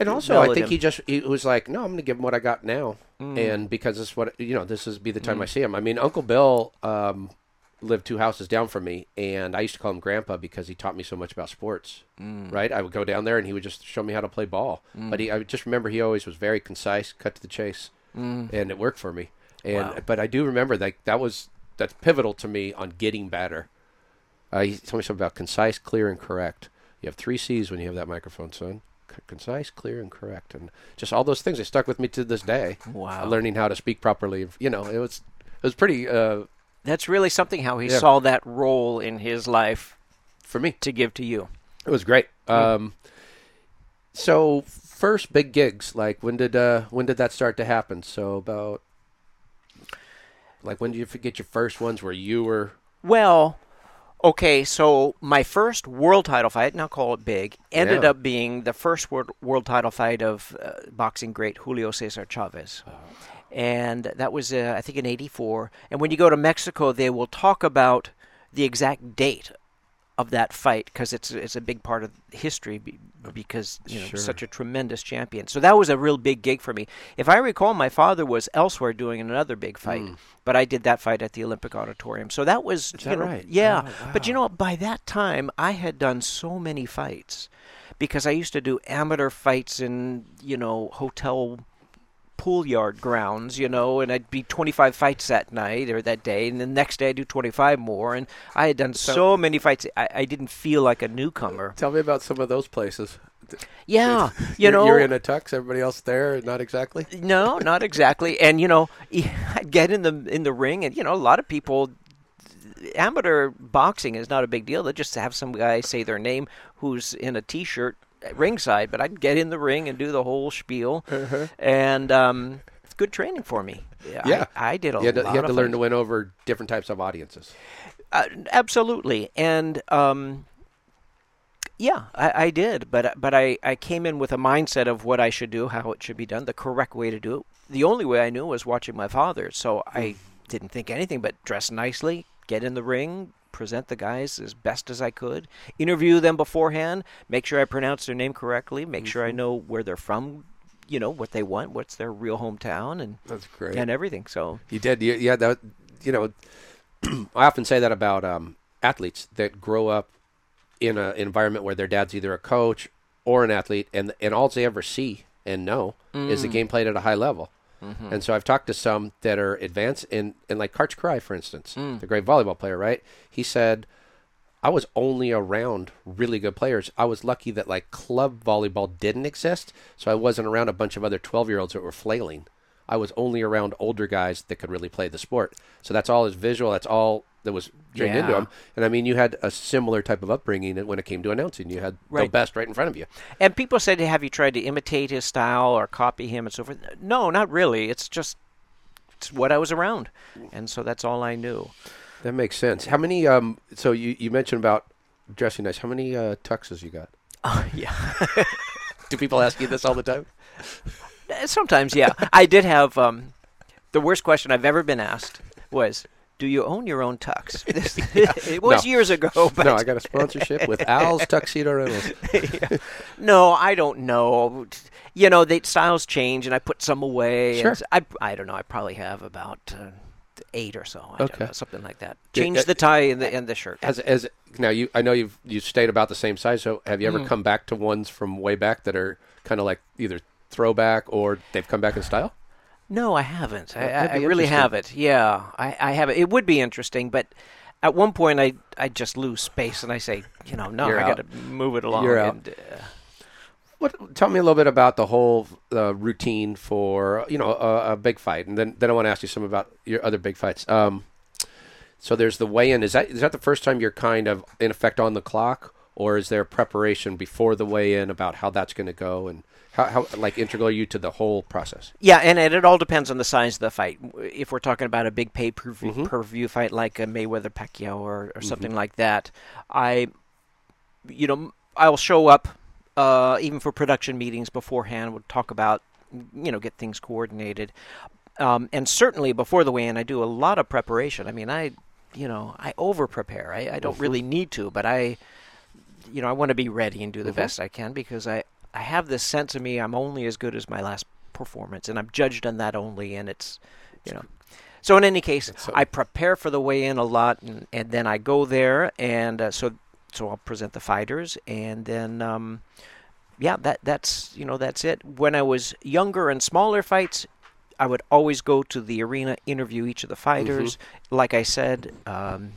And also, I think him. he just he was like, "No, I'm going to give him what I got now," Mm. and because this is what you know, this is be the time I see him. I mean, Uncle Bill um, lived two houses down from me, and I used to call him Grandpa because he taught me so much about sports. Mm. Right? I would go down there, and he would just show me how to play ball. But he, I just remember he always was very concise, cut to the chase, and it worked for me. And Mm. Wow. but I do remember that that was that's pivotal to me on getting better. Uh, he told me something about concise, clear, and correct. You have three C's when you have that microphone, son. Concise, clear, and correct, and just all those things. They stuck with me to this day. Wow. learning how to speak properly. You know, it was it was pretty uh, that's really something how he Yeah. saw that role in his life for me. to give to you. It was great. Um, so first big gigs, like when did uh, when did that start to happen? So about Like when did you get your first ones where you were? Well, okay, so my first world title fight, now call it big, ended Yeah. up being the first world, world title fight of uh, boxing great Julio Cesar Chavez. And that was, uh, I think, in 84. And when you go to Mexico, they will talk about the exact date of that fight because it's it's a big part of history uh, because you know Sure. such a tremendous champion. So that was a real big gig for me. If I recall, my father was elsewhere doing another big fight, mm. but I did that fight at the Olympic Auditorium. So that was Is you that know, right? Yeah, Oh, but you know by that time I had done so many fights because I used to do amateur fights in you know hotel pool yard grounds, you know, and I'd be 25 fights that night or that day, and the next day I'd do 25 more, and I had done so, many fights, I, I didn't feel like a newcomer. Tell me about some of those places. Yeah, you You're- know, you're in a tux. Everybody else there, not exactly. no, not exactly. And you know, I'd get in the in the ring, and you know, a lot of people. Amateur boxing is not a big deal. They just have some guy say their name who's in a T-shirt ringside. But I'd get in the ring and do the whole spiel, and um, it's good training for me. Yeah. I, I did a You had to, lot you had to learn to win over different types of audiences. Uh, absolutely, and um, yeah, I, I did. But but I, I came in with a mindset of what I should do, how it should be done, the correct way to do it. The only way I knew was watching my father, so I didn't think anything but dress nicely, get in the ring, present the guys as best as I could, interview them beforehand, make sure I pronounce their name correctly, make sure I know where they're from, you know what they want, what's their real hometown, and That's great. and everything. So You did. You, you had that. You know, I often say that about um, athletes that grow up in an environment where their dad's either a coach or an athlete, and and all they ever see and know is the game played at a high level. Mm-hmm. And so I've talked to some that are advanced, and and like Karch Kiraly, for instance, mm. the great volleyball player, right? He said. I was only around really good players. I was lucky that like club volleyball didn't exist, so I wasn't around a bunch of other 12-year-olds that were flailing. I was only around older guys that could really play the sport. So that's all his visual. That's all that was trained into him. And I mean, you had a similar type of upbringing when it came to announcing. You had the best right in front of you. And people said, "Have you tried to imitate his style or copy him and so forth?" No, not really. It's just it's what I was around, and so that's all I knew. That makes sense. How many? Um, so you, you mentioned about dressing nice. How many uh, tuxes you got? Oh, yeah. Do people ask you this all the time? Sometimes, yeah. I did have um, the worst question I've ever been asked was, "Do you own your own tux?" This, it was No. years ago, but no, I got a sponsorship with Al's Tuxedo Rentals. no, I don't know. You know, the styles change, and I put some away. Sure. I, I don't know. I probably have about uh, eight or so. I don't Okay. know, something like that. Change uh, the tie and the and the shirt. As as now you, I know you've you stayed about the same size. So have you ever come back to ones from way back that are kind of like either throwback or they've come back in style? No, I haven't. I, I, I really haven't. Yeah, I, I haven't. It would be interesting, but at one point I I just lose space and I say, you know, no, You're I got to move it along. You're out. And, uh, What? Tell me a little bit about the whole uh, routine for you know a, a big fight, and then then I want to ask you some about your other big fights. Um, so there's the weigh-in. Is that is that the first time you're kind of in effect on the clock, or is there preparation before the weigh-in about how that's going to go and how, how like integral are you to the whole process? yeah, and, and it all depends on the size of the fight. If we're talking about a big pay per Mm-hmm. per view fight like a Mayweather Pacquiao or, or something like that, I, you know, I'll show up uh, even for production meetings beforehand. We'll talk about, you know, get things coordinated. Um, and certainly before the weigh-in, I do a lot of preparation. I mean, I, you know, I over-prepare. I, I don't really need to, but I, you know, I want to be ready and do the best I can because I, I have this sense of me. I'm only as good as my last performance, and I'm judged on that only. And it's, you know, so in any case, so- I prepare for the weigh-in a lot, and, and then I go there, and uh, so so I'll present the fighters, and then. Um, yeah, that that's you know that's it. When I was younger and smaller fights, I would always go to the arena, interview each of the fighters. Like I said, um,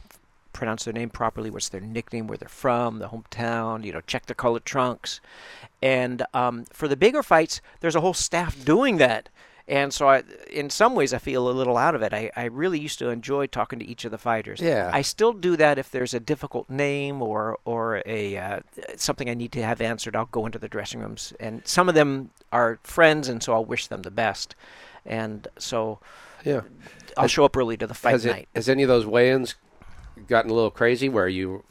pronounce their name properly, what's their nickname, where they're from, the hometown. You know, check their colored trunks. And um, for the bigger fights, there's a whole staff doing that. And so, I, in some ways, I feel a little out of it. I, I really used to enjoy talking to each of the fighters. Yeah. I still do that if there's a difficult name or or a uh, something I need to have answered. I'll go into the dressing rooms, and some of them are friends, and so I'll wish them the best. and so Yeah. I'll Has- show up early to the fight Has it night. has any of those weigh-ins gotten a little crazy where you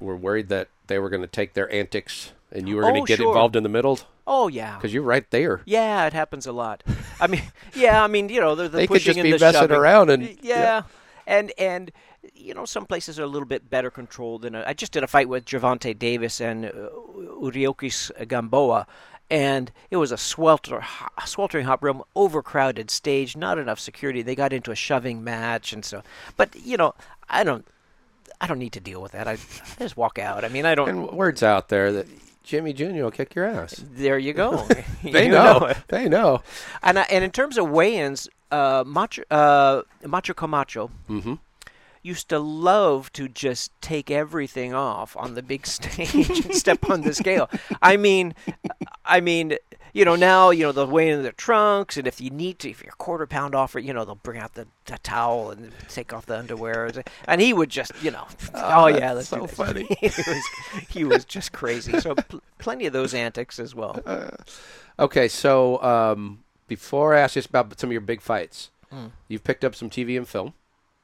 were worried that they were going to take their antics and you were going Oh, to get sure. involved in the middle Oh yeah, because you're right there. yeah, it happens a lot. I mean, yeah, I mean, you know, the, the They could pushing just and be the messing shoving. around and- yeah. and and you know, some places are a little bit better controlled than I just did a fight with Gervonta Davis and uh, Yuriorkis Gamboa. And it was a swelter, sweltering hot room, overcrowded stage, not enough security. They got into a shoving match, and so. But you know, I don't, I don't need to deal with that. I, I just walk out. I mean, I don't. And words out there that Jimmy Jr. will kick your ass. there you go. They You know. it. They know. And I, and in terms of weigh-ins, uh, Macho uh, Macho Camacho Mm-hmm. used to love to just take everything off on the big stage and step on the scale. I mean, I mean, you know, now you know they'll weigh in their trunks, and if you need to, if you're a quarter pound off, you know, they'll bring out the, the towel and take off the underwear, and he would just, you know, oh, yeah, let's so funny. he was he was just crazy. So pl- plenty of those antics as well. Okay, so um, before I ask you about some of your big fights, Mm. you've picked up some TV and film.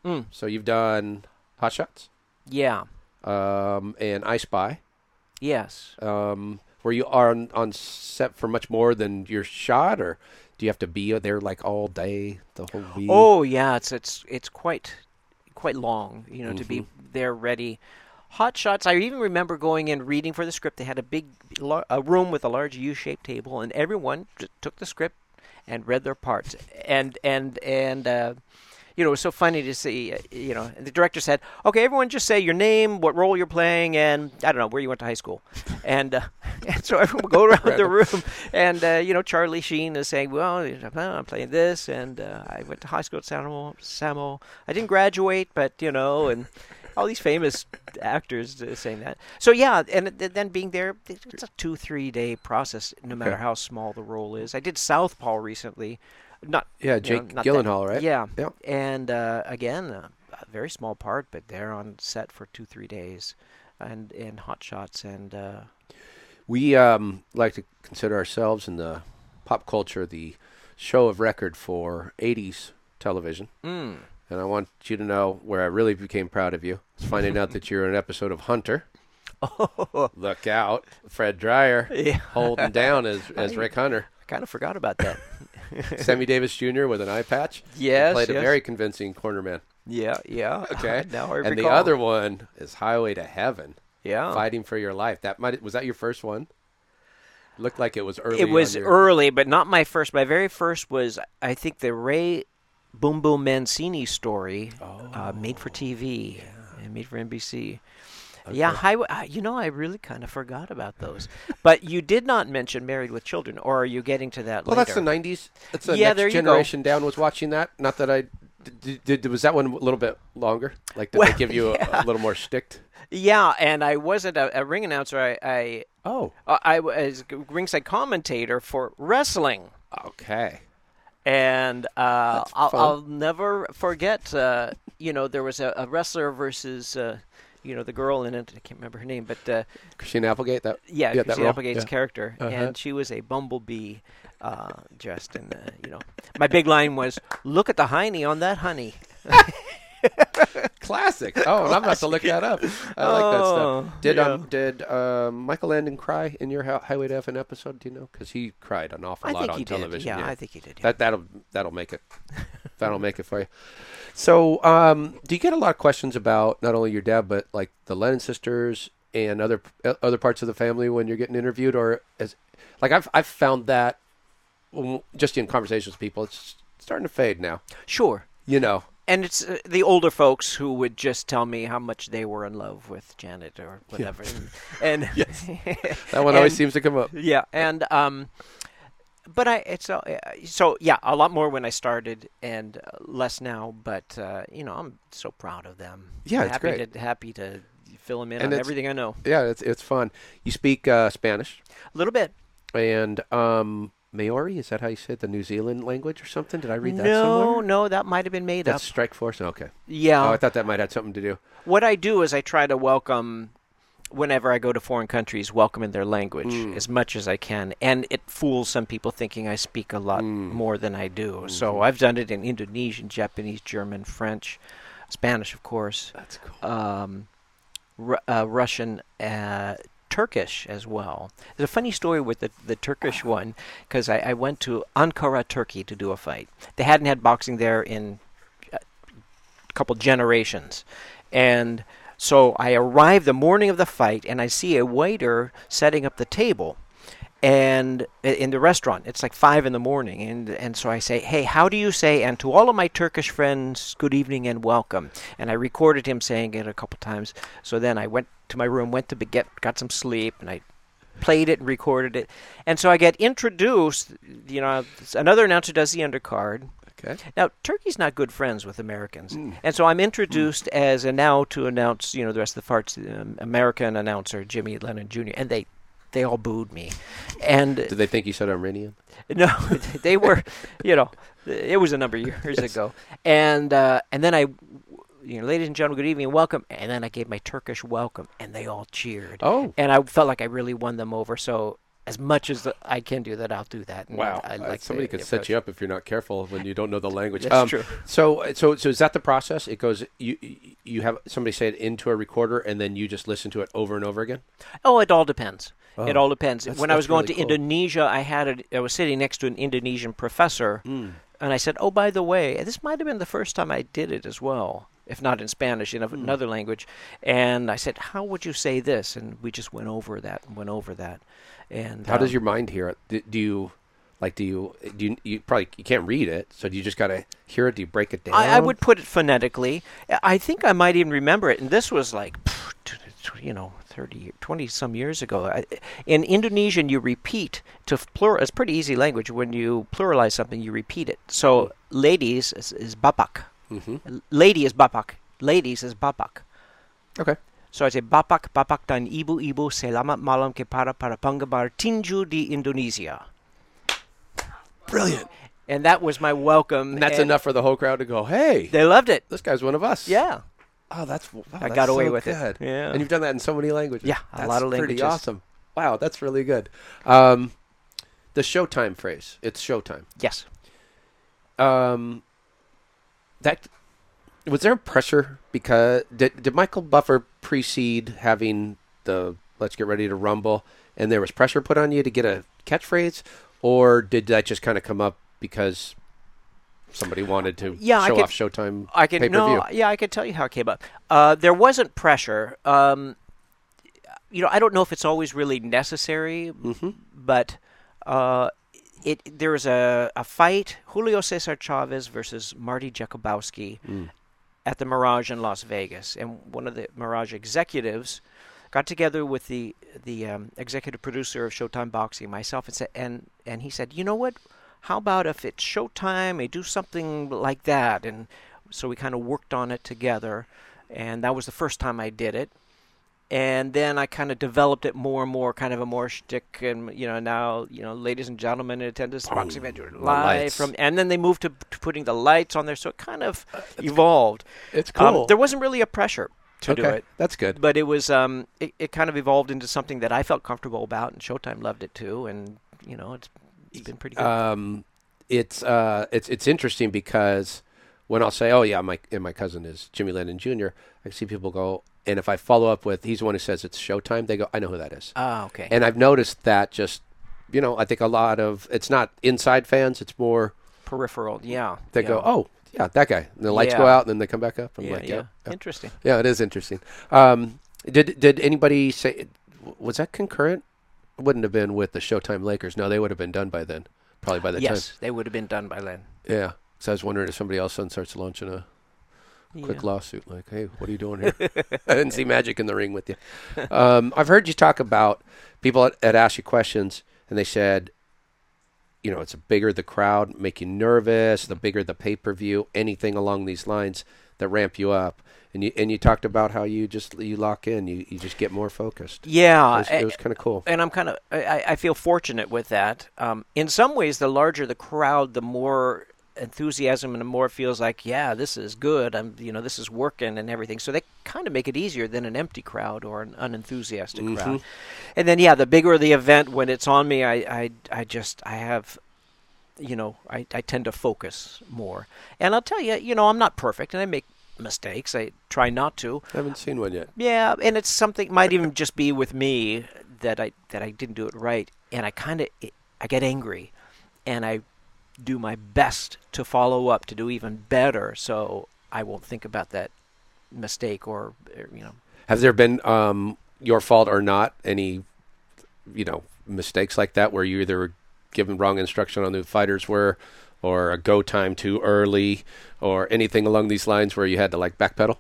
Mm. So you've done Hot Shots Yeah. um, and I Spy. Yes. um, where you are on, on set for much more than your shot, or do you have to be there like all day, the whole week? Oh yeah, it's it's it's quite quite long, you know, to be Mm-hmm. there ready. Hot shots. I even remember going in reading for the script. They had a big a room with a large U-shaped table, and everyone took the script and read their parts. And and and uh, you know, it was so funny to see. uh, You know, the director said, "Okay, everyone, just say your name, what role you're playing, and I don't know where you went to high school." And, uh, and so everyone would go around the room, and uh, you know, Charlie Sheen is saying, "Well, I'm playing this, and uh, I went to high school at Samo. Samo. I didn't graduate, but you know, and." All these famous actors uh, saying that. So yeah, and th- then being there, it's a two, three day process, no matter how small the role is. I did Southpaw recently, not yeah, you know, Jake that- Gyllenhaal, right? Yeah. Yeah. And uh, again, a, a very small part, but they're on set for two, three days, and in hot shots, and uh, We um, like to consider ourselves in the pop culture the show of record for '80s television, mm, and I want you to know where I really became proud of you. is finding out that you're in an episode of Hunter. Look out, Fred Dryer yeah, holding down as as Rick Hunter. I kind of forgot about that. Sammy Davis Jr. with an eye patch. He yes, played yes. a very convincing cornerman. yeah, yeah. Okay. now I and the other one is Highway to Heaven, yeah, Fighting for Your Life. That might was that your first one? Looked like it was early. it was your- early, but not my first. My very first was, I think, the Ray Boom Boom Mancini story, uh, made for TV and made for NBC. Yeah, highway. Uh, you know, I really kind of forgot about those. but you did not mention Married with Children, or are you getting to that later? Well, later? that's the '90s. That's the Yeah, next there you go. generation down was watching that. Not that I did, did. Was that one a little bit longer? Like did Well, they give you a, yeah. a little more sticked? Yeah, and I wasn't a, a ring announcer. I, I Oh, uh, I was a ringside commentator for wrestling, okay. and uh, I'll. I'll never forget. Uh, you know, there was a, a wrestler versus, uh, you know, the girl in it. I can't remember her name, but uh, Christina Applegate. That yeah, Yeah, that Applegate's yeah. character, Uh-huh. and she was a bumblebee, uh, dressed in, uh, you know. My big line was, "Look at the hiney on that honey." classic. Oh, I'm about to look that up. I like that Oh, stuff. Did yeah. um did um, Michael Landon cry in your Hi- Highway to Heaven episode? Do you know? Because he cried an awful I lot think on he television. did. Yeah, I think he did. yeah. That that'll that'll make it. that'll make it for you. So, um, do you get a lot of questions about not only your dad but like the Lennon sisters and other uh, other parts of the family when you're getting interviewed, or as like I've I've found that just in conversations with people, it's starting to fade now. Sure. You know, And it's uh, the older folks who would just tell me how much they were in love with Janet or whatever. And, and that one always And- seems to come up. yeah, and um, but I it's uh, so yeah, a lot more when I started and uh, less now. But uh, you know, I'm so proud of them. Yeah, it's happy great. To, happy to fill them in And on everything I know. Yeah, it's it's fun. You speak uh, Spanish A little bit. and um, Maori. Is that how you say it? The New Zealand language or something? Did I read that no, somewhere? no, that might have been made up. That's up. Strike Force. Okay. Yeah. Oh, I thought that might have something to do. what I do is I try to welcome whenever I go to foreign countries, welcome in their language Mm. as much as I can, and it fools some people thinking I speak a lot Mm. more than I do. Mm-hmm. So I've done it in Indonesian, Japanese, German, French, Spanish, of course, That's cool. um, Ru- uh, Russian, uh, Turkish as well. There's a funny story with the, the Turkish one because I, I went to Ankara, Turkey to do a fight. They hadn't had boxing there in a couple generations. And so I arrive the morning of the fight and I see a waiter setting up the table and in the restaurant. It's like five in the morning and and so I say hey how do you say and to all of my Turkish friends good evening and welcome. And I recorded him saying it a couple times. So then I went to my room went to get got some sleep and I played it and recorded it. And so I get introduced you know another announcer does the undercard Okay. now, Turkey's not good friends with Americans, and so I'm introduced as a now to announce, you know, the rest of the farts, um, American announcer Jimmy Lennon Jr. And they, they all booed me, and Did they think you said Armenian? no, they were, you know, it was a number of years ago, and uh, and then I, you know, ladies and gentlemen, good evening, and welcome, and then I gave my Turkish welcome, and they all cheered, Oh. and I felt like I really won them over. So as much as I can do that, I'll do that. And Wow. I Uh, like somebody could set you up if you're not careful when you don't know the language. That's true. So, so, so is that the process? It goes. You you have somebody say it into a recorder, and then you just listen to it over and over again. Oh, it all depends. It Oh, all depends. when I was going really to cool. Indonesia, I had a, I was sitting next to an Indonesian professor, Hmm. and I said, "Oh, by the way, this might have been the first time I did it as well, if not in Spanish, in Hmm. another language." And I said, "How would you say this?" And we just went over that and went over that. And How does um, your mind hear it? Do, do you like? Do you do you, you probably you can't read it, so do you just gotta hear it? Do you break it down? I, I would put it phonetically. I think I might even remember it. And this was like, pff, t- t- you know, 30, 20 some years ago. In Indonesian, you repeat to plural. It's pretty easy language. When you pluralize something, you repeat it. So ladies is, is bapak. Mm-hmm. Lady is bapak. Ladies is bapak. Okay. So I say bapak, bapak dan ibu-ibu selamat malam kepada para penggemar tinju di Indonesia. Brilliant. And that was my welcome. And that's and enough for the whole crowd to go, "Hey, They loved it. this guy's one of us." Yeah. Oh, that's wow, I that's got away so with it. Yeah. And you've done that in so many languages. Yeah, a that's lot of languages. Pretty awesome. Wow, that's really good. Um, the Showtime phrase. It's Showtime. Yes. Um, that was there pressure because did did Michael Buffer precede having the Let's Get Ready to Rumble, and there was pressure put on you to get a catchphrase, or did that just kind of come up because somebody wanted to Yeah, I show could- off Showtime I can pay per view? no, yeah, I can tell you how it came up. Uh, there wasn't pressure. Um, you know, I don't know if it's always really necessary, Mm-hmm. but uh, it there was a, a fight: Julio Cesar Chavez versus Marty Jakubowski Mm. At the Mirage in Las Vegas, and one of the Mirage executives got together with the the um, executive producer of Showtime Boxing, myself, and said, and and he said, you know what? How about if it's Showtime, they do something like that, and so we kind of worked on it together, and that was the first time I did it. And then I kind of developed it more and more, kind of a more shtick, and you know now, you know, ladies and gentlemen in attendance, boxing event the live from, and then they moved to, to putting the lights on there, so it kind of evolved. It's Um, there wasn't really a pressure to okay, do it, that's good. but it was um, it, it kind of evolved into something that I felt comfortable about, and Showtime loved it too, and you know it's it's been pretty good. um, it's uh, it's it's interesting because when I'll say, "Oh yeah, my and my cousin is Jimmy Lennon Jr.," I see people go, and if I follow up with, "He's the one who says it's Showtime," they go, "I know who that is." Oh, okay. And I've noticed that just, you know, I think a lot of it's not inside fans; it's more Peripheral, yeah. they yeah. go, "Oh yeah, that guy." And the lights go out, and then they come back up. I'm yeah, like, yeah. "Yeah, yeah, Interesting. yeah, it is interesting." Um, did did anybody say was that concurrent? It wouldn't have been with the Showtime Lakers. No, they would have been done by then. Probably by the time. yes, they would have been done by then. Yeah. So I was wondering if somebody else then starts launching a quick lawsuit, like, "Hey, what are you doing here?" I didn't see magic in the ring with you. Um, I've heard you talk about people that, that ask you questions, and they said, you know, it's the bigger the crowd, make you nervous. The bigger the pay per view, anything along these lines that ramp you up. And you and you talked about how you just you lock in, you, you just get more focused. Yeah, It was, it was kind of cool. and I'm kind of I, I feel fortunate with that. Um, in some ways, the larger the crowd, the more enthusiasm and more feels like, yeah, this is good. I'm, you know, this is working and everything. So they kind of make it easier than an empty crowd or an unenthusiastic Mhm. crowd. And then, yeah, the bigger the event, when it's on me, I, I, I just, I have, you know, I, I tend to focus more. And I'll tell you, you know, I'm not perfect and I make mistakes. I try not to. I haven't seen one yet. Yeah, and it's something might even just be with me that I that I didn't do it right, and I kind of I get angry, and I do my best to follow up to do even better, so I won't think about that mistake or or, you know. Has there been um, your fault or not any, you know, mistakes like that where you either were given wrong instruction on who the fighters were, or a go time too early, or anything along these lines where you had to like backpedal?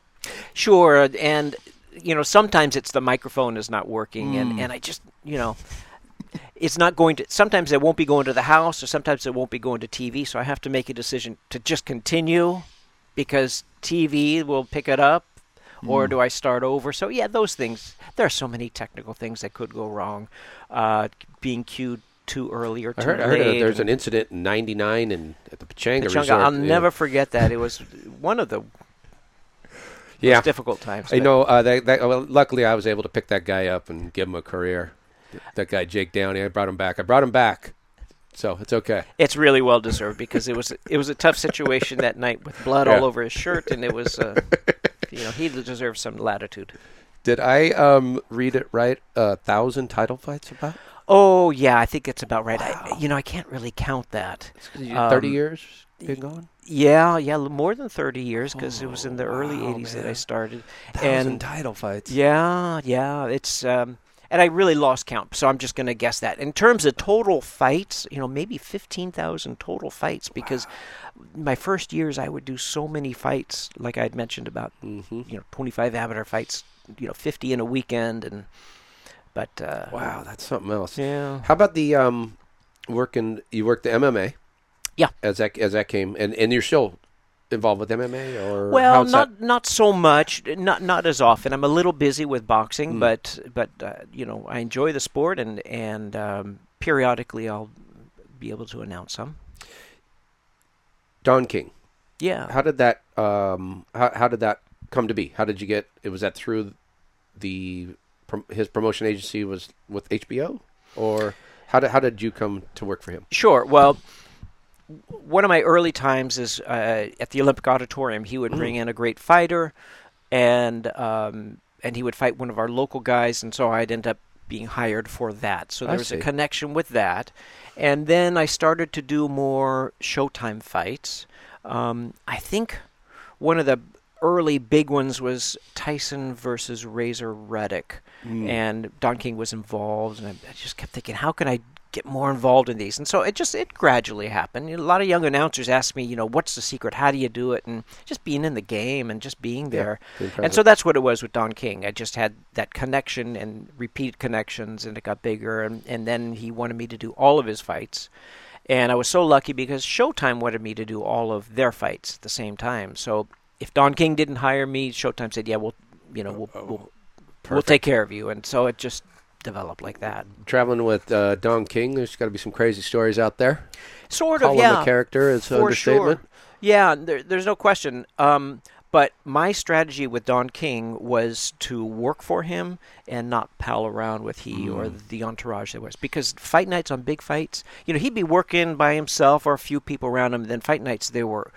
Sure, and you know sometimes it's the microphone is not working, and and I just you know. It's not going to. Sometimes it won't be going to the house, or sometimes it won't be going to TV. So I have to make a decision to just continue, because TV will pick it up, or do I start over? So yeah, those things. There are so many technical things that could go wrong. Uh, being cued too early or too I heard, I late. heard uh, there's an incident in '99 and at the Pechanga, Pechanga, Resort. I'll yeah. never forget that. It was one of the Yeah, most difficult times. I know. Uh, that, that, well, luckily, I was able to pick that guy up and give him a career. That guy Jake Downey, I brought him back. I brought him back, so it's okay. It's really well deserved because it was it was a tough situation that night with blood Yeah. all over his shirt, and it was uh, you know he deserves some latitude. Did I um, read it right? A thousand title fights about Oh yeah, I think it's about right. I, you know I can't really count that. thirty Um, years been going. Yeah, yeah, more than thirty years because it was in the early wow, '80s that I started. Thousand and title fights. Yeah, yeah, it's um, and I really lost count, so I'm just going to guess that. In terms of total fights, you know, maybe fifteen thousand total fights because my first years I would do so many fights, like I'd mentioned about Mm-hmm. you know 25 amateur fights, you know, 50 in a weekend, and but uh, Wow, that's something else. yeah, How about the um, working? You worked the MMA. Yeah. As that as that came, and and you're still involved with MMA or Well, not that? not so much, not not as often. I'm a little busy with boxing, Mm. but but uh, you know I enjoy the sport, and and um, periodically I'll be able to announce some. Don King. Yeah. How did that um how how did that come to be? How did you get? It was that through the his promotion agency was with HBO, or how did how did you come to work for him? Sure. Well, one of my early times is uh, at the Olympic Auditorium. He would bring in a great fighter, and um, and he would fight one of our local guys, and so I'd end up being hired for that. So I there was see. a connection with that, and then I started to do more Showtime fights. Um, I think one of the early big ones was Tyson versus Razor Ruddock, and Don King was involved, and I, I just kept thinking, how can I get more involved in these? And so it just it gradually happened. A lot of young announcers ask me, you know, what's the secret? How do you do it? And just being in the game and just being there. being and so that's what it was with Don King. I just had that connection and repeated connections, and it got bigger. And, and then he wanted me to do all of his fights. And I was so lucky because Showtime wanted me to do all of their fights at the same time. So if Don King didn't hire me, Showtime said, "Yeah, we'll, you know, we'll we'll, we'll take care of you." And so it just developed like that. Traveling with uh, Don King, there's got to be some crazy stories out there. Sort Call of, him yeah. a character is an for understatement. sure. Yeah, there, there's no question. Um, but my strategy with Don King was to work for him and not pal around with he or Mm. the entourage there was. Because fight nights on big fights, you know, he'd be working by himself or a few people around him. Then fight nights, there were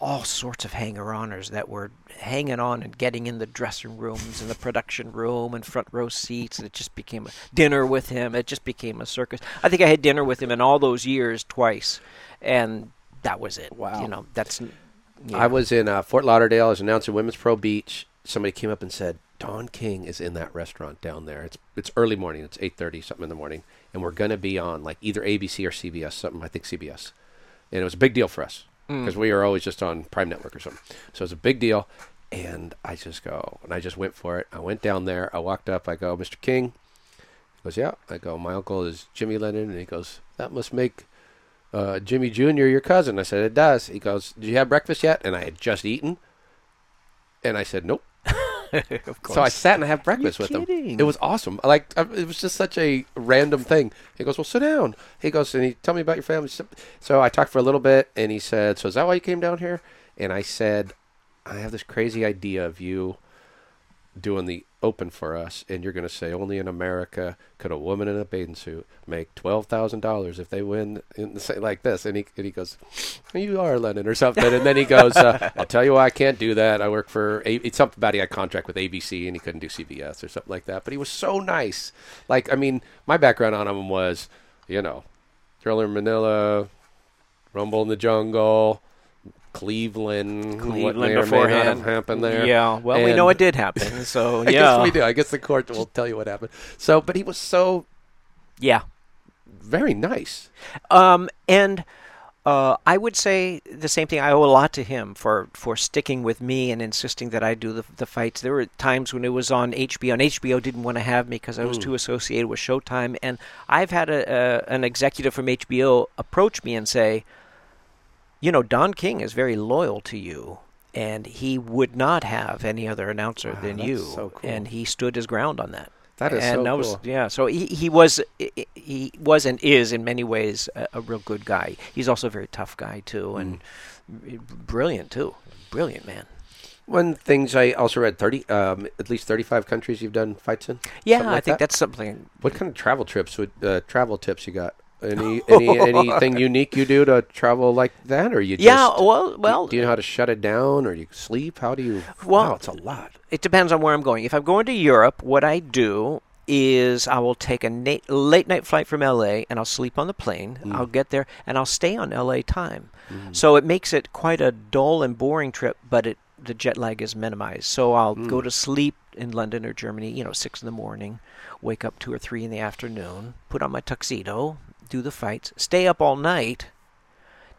all sorts of hanger-oners that were hanging on and getting in the dressing rooms and the production room and front row seats, and it just became a dinner with him. It just became a circus. I think I had dinner with him in all those years twice, and that was it. Wow. You know, that's. Yeah. I was in uh, Fort Lauderdale. I was announcing Women's Pro Beach. Somebody came up and said, "Don King is in that restaurant down there. It's it's early morning. It's eight thirty something in the morning, and we're gonna be on like either ABC or CBS. Something I think CBS, and it was a big deal for us. Because we were always just on Prime Network or something. So it's a big deal, and I just go and I just went for it. I went down there. I walked up. I go, Mr. King. He goes, yeah. I go, my uncle is Jimmy Lennon, and he goes, that must make uh, Jimmy Jr. your cousin. I said, it does. He goes, did you have breakfast yet? And I had just eaten. And I said, nope. of course. So I sat and I had breakfast with him. It was awesome. Like I- it was just such a random thing. He goes, "Well, sit down." He goes, and he tell me about your family. So I talked for a little bit, and he said, "So is that why you came down here?" And I said, "I have this crazy idea of you doing the open for us, and you're going to say only in America could a woman in a bathing suit make twelve thousand dollars if they win in the, like this." And he and he goes, "You are Lennon or something." And then he goes, uh, "I'll tell you why I can't do that. I work for a- it's something about he had a contract with ABC and he couldn't do CBS or something like that." But he was so nice. Like I mean, my background on him was, you know, Thrilla in Manila, Rumble in the Jungle. Cleveland, Cleveland or may not beforehand. have happened there. Yeah, well, we know it did happen. So I yeah, guess we do. I guess the court will tell you what happened. So, but he was so yeah. very nice. Um, and uh, I would say the same thing. I owe a lot to him for, for sticking with me and insisting that I do the, the fights. There were times when it was on HBO, and HBO didn't want to have me because I was too associated with Showtime. And I've had a, a an executive from HBO approach me and say, you know, Don King is very loyal to you. And he would not have any other announcer Wow, than you, so cool. and he stood his ground on that That is and so that cool. yeah. So he, he was he was and is in many ways a, a real good guy. He's also a very tough guy too, and Mm. brilliant too. Brilliant man. One things I also read thirty, um, at least thirty-five countries you've done fights in. Yeah, Something I think that? that's something. What kind of travel trips would uh, travel tips you got? Any any anything unique you do to travel like that, or you Yeah, just well, well, do you know how to shut it down, or you sleep? How do you? Well- wow, it's a lot. it depends on where I'm going. If I'm going to Europe, what I do is I will take a na- late night flight from LA and I'll sleep on the plane. Mm. I'll get there and I'll stay on LA time. So it makes it quite a dull and boring trip, but it the jet lag is minimized. So I'll Mm. go to sleep in London or Germany, you know, six in the morning, wake up two or three in the afternoon, put on my tuxedo, do the fights, stay up all night,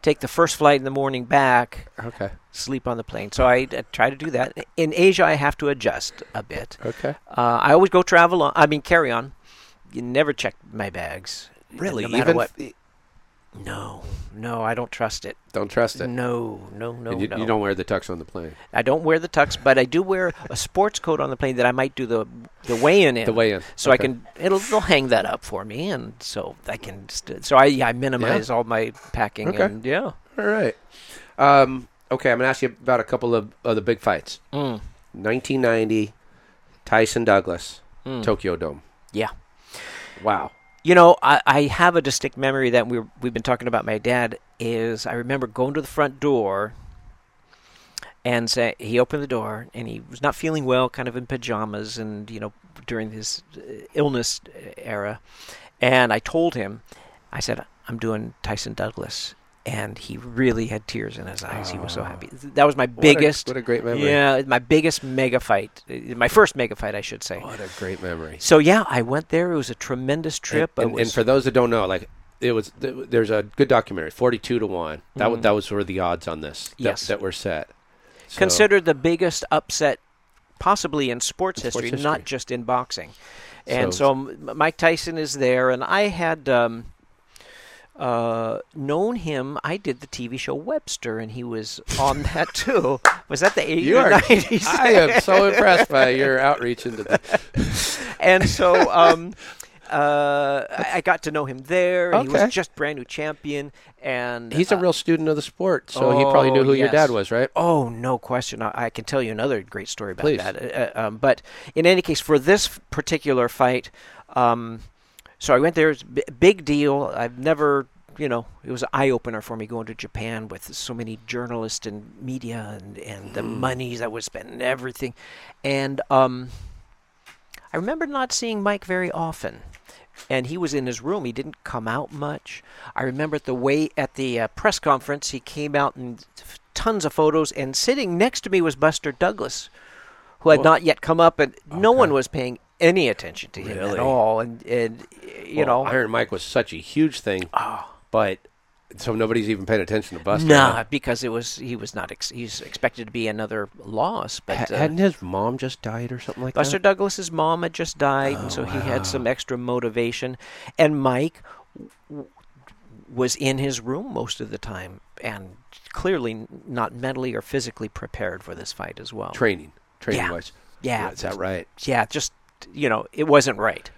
take the first flight in the morning back, Okay, sleep on the plane. So I, try to do that. In Asia, I have to adjust a bit. okay. Uh, I always go travel on. I mean, carry on. You never check my bags. Really, no matter even what. No, no, I don't trust it. don't trust it. No, no, no, you, no. you don't wear the tux on the plane. I don't wear the tux, but I do wear a sports coat on the plane that I might do the the weigh-in in. The weigh-in. So I can it'll they'll hang that up for me, and so I can. St- so I yeah, I minimize all my packing. Okay. And yeah. All right. Um, okay, I'm gonna ask you about a couple of, of the big fights. Mm. 1990, Tyson Douglas, Mm. Tokyo Dome. Yeah. Wow. You know, I, I have a distinct memory that we we've been talking about my dad. Is I remember going to the front door and say he opened the door and he was not feeling well, kind of in pajamas, and you know during his uh, illness era. And I told him, I said, I'm doing Tyson Douglas, and he really had tears in his eyes. He was so Oh. happy. That was my What a- biggest. What a, great memory. yeah, my biggest mega fight, uh, my first mega fight, I should say. What a great memory. So yeah, I went there. It was a tremendous trip. And, and, and for those that don't know, like it was, there's a good documentary, 42 to one. That Mhm. that was sort of the odds on this. That, Yes. That were set. So- considered the biggest upset possibly in sports sports history, not just in boxing. And So- so, Mike Tyson is there, and I had um, uh, known him. I did the TV show Webster, and he was on that too. Was that the 80s You are. 90s? I am so impressed by your outreach into the. and so um, uh, I I got to know him there. and He was just brand new champion, and He's a uh, real student of the sport, so he probably knew Oh, who your dad was, right? Oh, no question. I, I can tell you another great story about Please. that. Uh, uh, um, but in any case, for this particular fight, um, so I went there. It's a big deal. I've never, you know, it was an eye opener for me going to Japan with so many journalists and media and, and the Mm. money that was spent and everything. And um, I remember not seeing Mike very often. And he was in his room. He didn't come out much. I remember at the way at the uh, press conference, he came out and tons of photos. And sitting next to me was Buster Douglas, who had Whoa. not yet come up, and no one was paying any attention to him Really? at all. And and you Well, know, Iron Mike was such a huge thing, oh, but so nobody's even paying attention to Buster. nah, because it was he was not ex- he's expected to be another loss, but. Ha- uh, hadn't his mom just died or something like Buster that? Buster Douglas's mom had just died, and Oh, so he had some extra motivation. And Mike w- was in his room most of the time, and clearly not mentally or physically prepared for this fight as well. Training, training Yeah. wise. Yeah, Is that right? yeah, just you know, it wasn't right.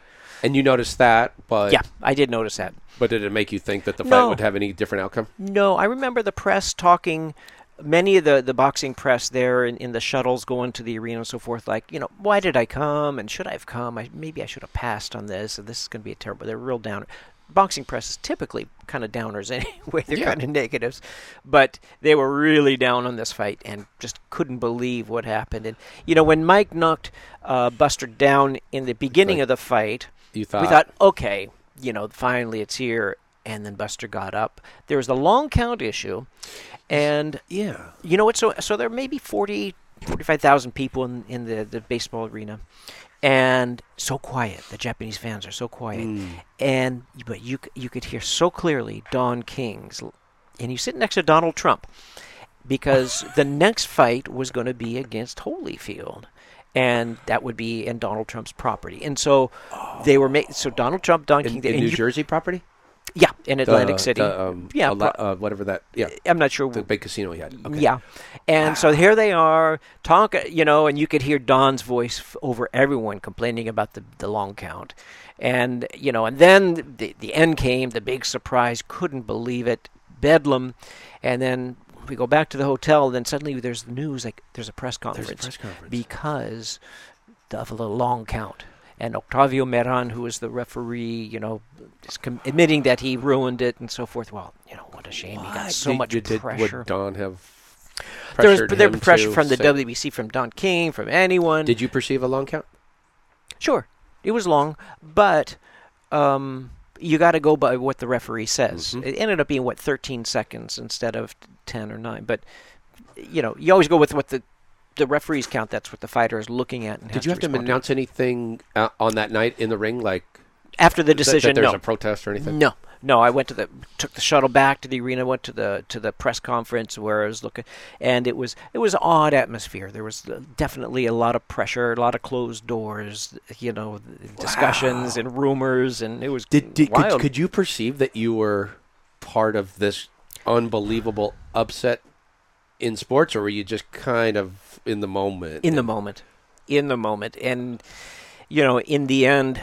And you noticed that, but Yeah, I did notice that. but did it make you think that the fight No. would have any different outcome? No, I remember the press talking. Many of the, the boxing press there in, in the shuttles going to the arena and so forth, like, you know, why did I come and should I have come? I, maybe I should have passed on this and this is going to be a terrible. They're real down. Boxing press is typically kind of downers anyway. They're Yeah. kind of negatives, but they were really down on this fight and just couldn't believe what happened. And you know, when Mike knocked uh, Buster down in the beginning Right. of the fight, You thought we thought, okay, you know, finally it's here. And then Buster got up. There was the long count issue, and yeah. you know what? So so there may be 40, 45,000 people in in the the baseball arena, and so quiet. The Japanese fans are so quiet, Mm. and but you you could hear so clearly Don King's, and you sit next to Donald Trump, because the next fight was going to be against Holyfield. And that would be in Donald Trump's property, and so they were made. So Donald Trump, Don In, King, in New you- Jersey property? Yeah, in Atlantic The- City. the, um, Yeah, Ala- uh, whatever that. Yeah, I'm not sure. the big casino he had. Okay. Yeah, and so here they are talk, you know, and you could hear Don's voice f- over everyone complaining about the the long count, and you know, and then the the end came, the big surprise, couldn't believe it, bedlam, and then we go back to the hotel. Then suddenly there's news, like there's a press conference, press conference. because of the long count. And Octavio Meyran, who was the referee, you know, is com- admitting that he ruined it and so forth. Well, you know, what a shame. He got so Did- much did, did- pressure. Would Don have there was there pressure from the say- WBC, from Don King, from anyone. Did you perceive a long count? sure, it was long, but um, you got to go by what the referee says. Mhm. It ended up being what 13 seconds instead of 10 or 9. But you know, you always go with what the the referees count. That's what the fighter is looking at. And Did you have to respond announce anything uh, on that night in the ring, like after the decision? That, there's no, a protest or anything? No, no. I went to the took the shuttle back to the arena, went to the to the press conference where I was looking, and it was it was odd atmosphere. There was uh, definitely a lot of pressure, a lot of closed doors, you know, discussions and rumors, and it was Did, did could, could you perceive that you were part of this unbelievable upset in sports, or were you just kind of in the moment? in the moment, in the moment, and you know, in the end,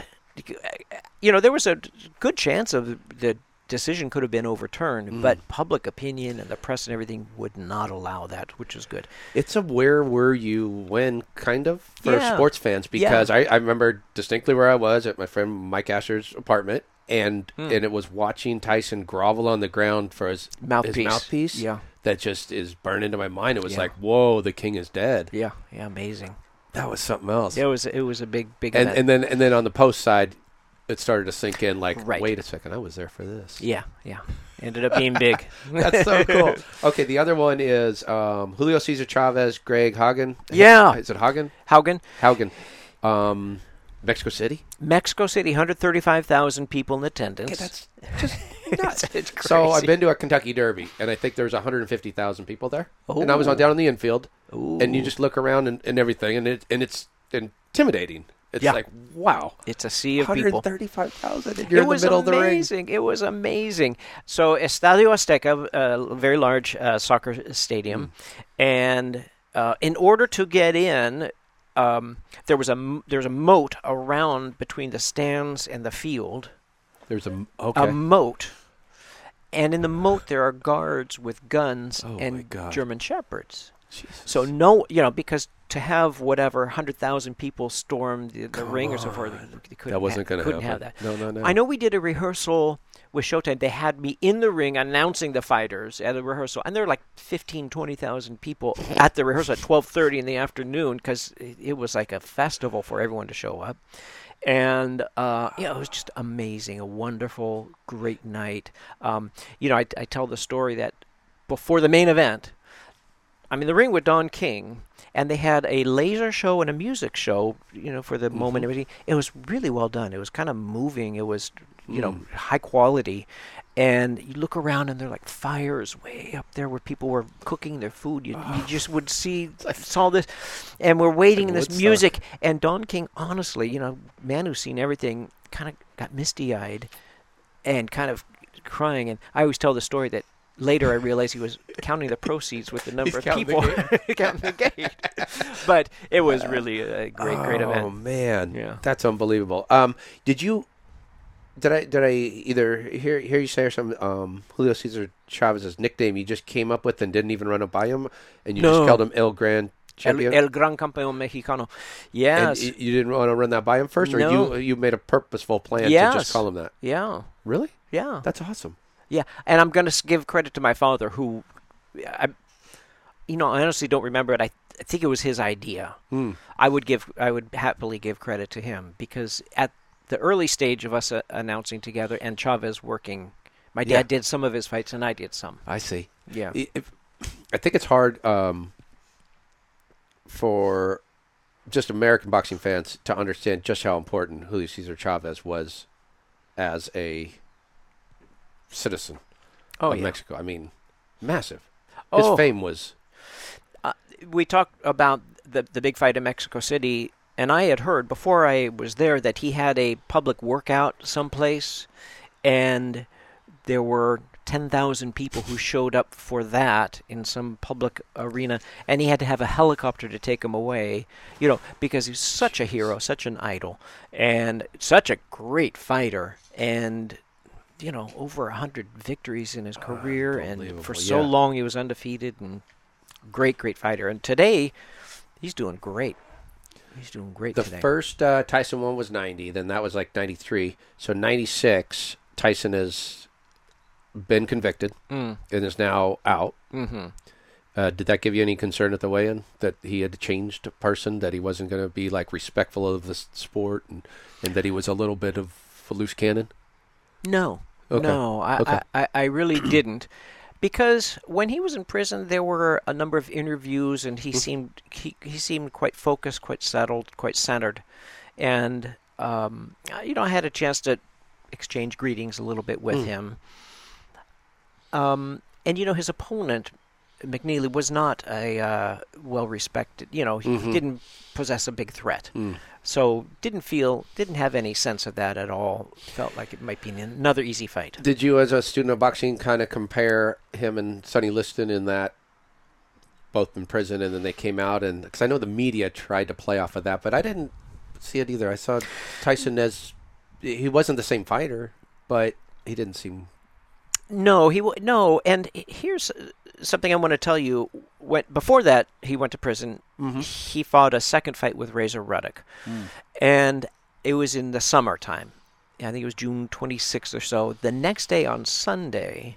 you know, there was a good chance of the decision could have been overturned, Mm. but public opinion and the press and everything would not allow that, which is good. It's a where were you when kind of for Yeah. sports fans because I, I remember distinctly where I was at my friend Mike Asher's apartment and Hmm. and it was watching Tyson grovel on the ground for his Mouthpiece, his mouthpiece yeah. That just is burned into my mind. It was Yeah. like, whoa, the king is dead. Yeah, yeah, amazing. That was something else. It was it was a big big and event. and then and then on the post side, it started to sink in. Like, Right. wait a second, I was there for this. yeah, yeah, ended up being big. That's so cool. Okay, the other one is um, Julio Cesar Chavez, Greg Haugen. Yeah. is it Haugen? Haugen. Haugen. um, Mexico City. Mexico City, hundred thirty-five thousand people in attendance. that's just nuts. it's So I've been to a Kentucky Derby, and I think there was 150,000 people there. And I was on down in the infield, and you just look around and, and everything, and it and it's intimidating. It's Yeah. like wow, It's a sea of people. 135,000, and you're it in was the middle of the ring. amazing. It was amazing. So Estadio Azteca, a very large uh, soccer stadium, Hmm. and uh, in order to get in, um, there was a m- there was a moat around between the stands and the field. There's a okay. A moat, and in the moat there are guards with guns Oh, and German shepherds. Jesus. So no, you know, because to have whatever hundred thousand people storm the, the ring or so forth, they couldn't that wasn't going to happen. have that. No, no, no. I know we did a rehearsal with Showtime. They had me in the ring announcing the fighters at a rehearsal, and there were like 15, 20,000 people at the rehearsal at 12:30 in the afternoon because it, was like a festival for everyone to show up. And uh, yeah, it was just amazing, a wonderful, great night. Um, you know, I, I tell the story that before the main event, I'm in the ring with Don King, and they had a laser show and a music show, you know, for the moment. Mhm. and Everything. It was really well done. It was kind of moving. It was, you know, Mm. high quality. And you look around, and they're like fires way up there where people were cooking their food. You, you just would see I saw this, and we're waiting in this music. And Don King, honestly, you know, man who's seen everything, kind of got misty eyed, and kind of crying. And I always tell the story that later I realized he was counting the proceeds with the number He's of counting the people counting the gate. but it was really a great, great event. oh man, Yeah. that's unbelievable. Um, did you? Did I did I either hear hear you say or something? Um, Julio Cesar Chavez's nickname you just came up with and didn't even run it by him, and you No. just called him El Gran El, Champion. El Gran Campeón Mexicano. Yes. y- you didn't want to run that by him first, or No. you you made a purposeful plan to just call him that? yeah. Really? Yeah. That's awesome. Yeah, and I'm going to give credit to my father, who, I, you know, I honestly don't remember it. I, I think it was his idea. Hmm. I would give, I would happily give credit to him because at the early stage of us uh, announcing together and Chavez working, my dad Yeah. did some of his fights and I did some. I see. Yeah. I- if- I think it's hard um, for just American boxing fans to understand just how important Julio Cesar Chavez was as a citizen Oh of yeah. Mexico. I mean, massive. His Oh. fame was we talked about the the big fight in Mexico City, and I had heard before I was there that he had a public workout someplace, and there were ten thousand people who showed up for that in some public arena, and he had to have a helicopter to take him away, you know, because he's such a hero, such an idol, and such a great fighter, and. You know, over a hundred victories in his ah, career, and for so yeah. long he was undefeated, and great, great fighter. And today, he's doing great. He's doing great the today. first uh, Tyson one was ninety. Then that was like ninety three. So ninety six, Tyson has been convicted Mm, and is now out. mm-hmm. Uh, did that give you any concern at the weigh-in that he had changed a person, that he wasn't going to be like respectful of the sport, and, and that he was a little bit of a loose cannon? No, Okay. no, I, Okay. I, I, I really didn't, because when he was in prison, there were a number of interviews, and he Mm-hmm. seemed he, he seemed quite focused, quite settled, quite centered, and um, you know, I had a chance to exchange greetings a little bit with Mm. him. Um, and you know, his opponent, McNeeley, was not a uh, well respected. You know, he, Mhm. didn't possess a big threat. Mm. So didn't feel, didn't have any sense of that at all. Felt like it might be another easy fight. Did you, as a student of boxing, kind of compare him and Sonny Liston in that both in prison and then they came out? And because I know the media tried to play off of that, but I didn't see it either. I saw Tyson as he wasn't the same fighter, but he didn't seem. No, he no. And here's something I want to tell you. When before that, he went to prison. Mm-hmm. He fought a second fight with Razor Ruddock, mm. and it was in the summertime. I think it was June 26th or so. The next day on Sunday,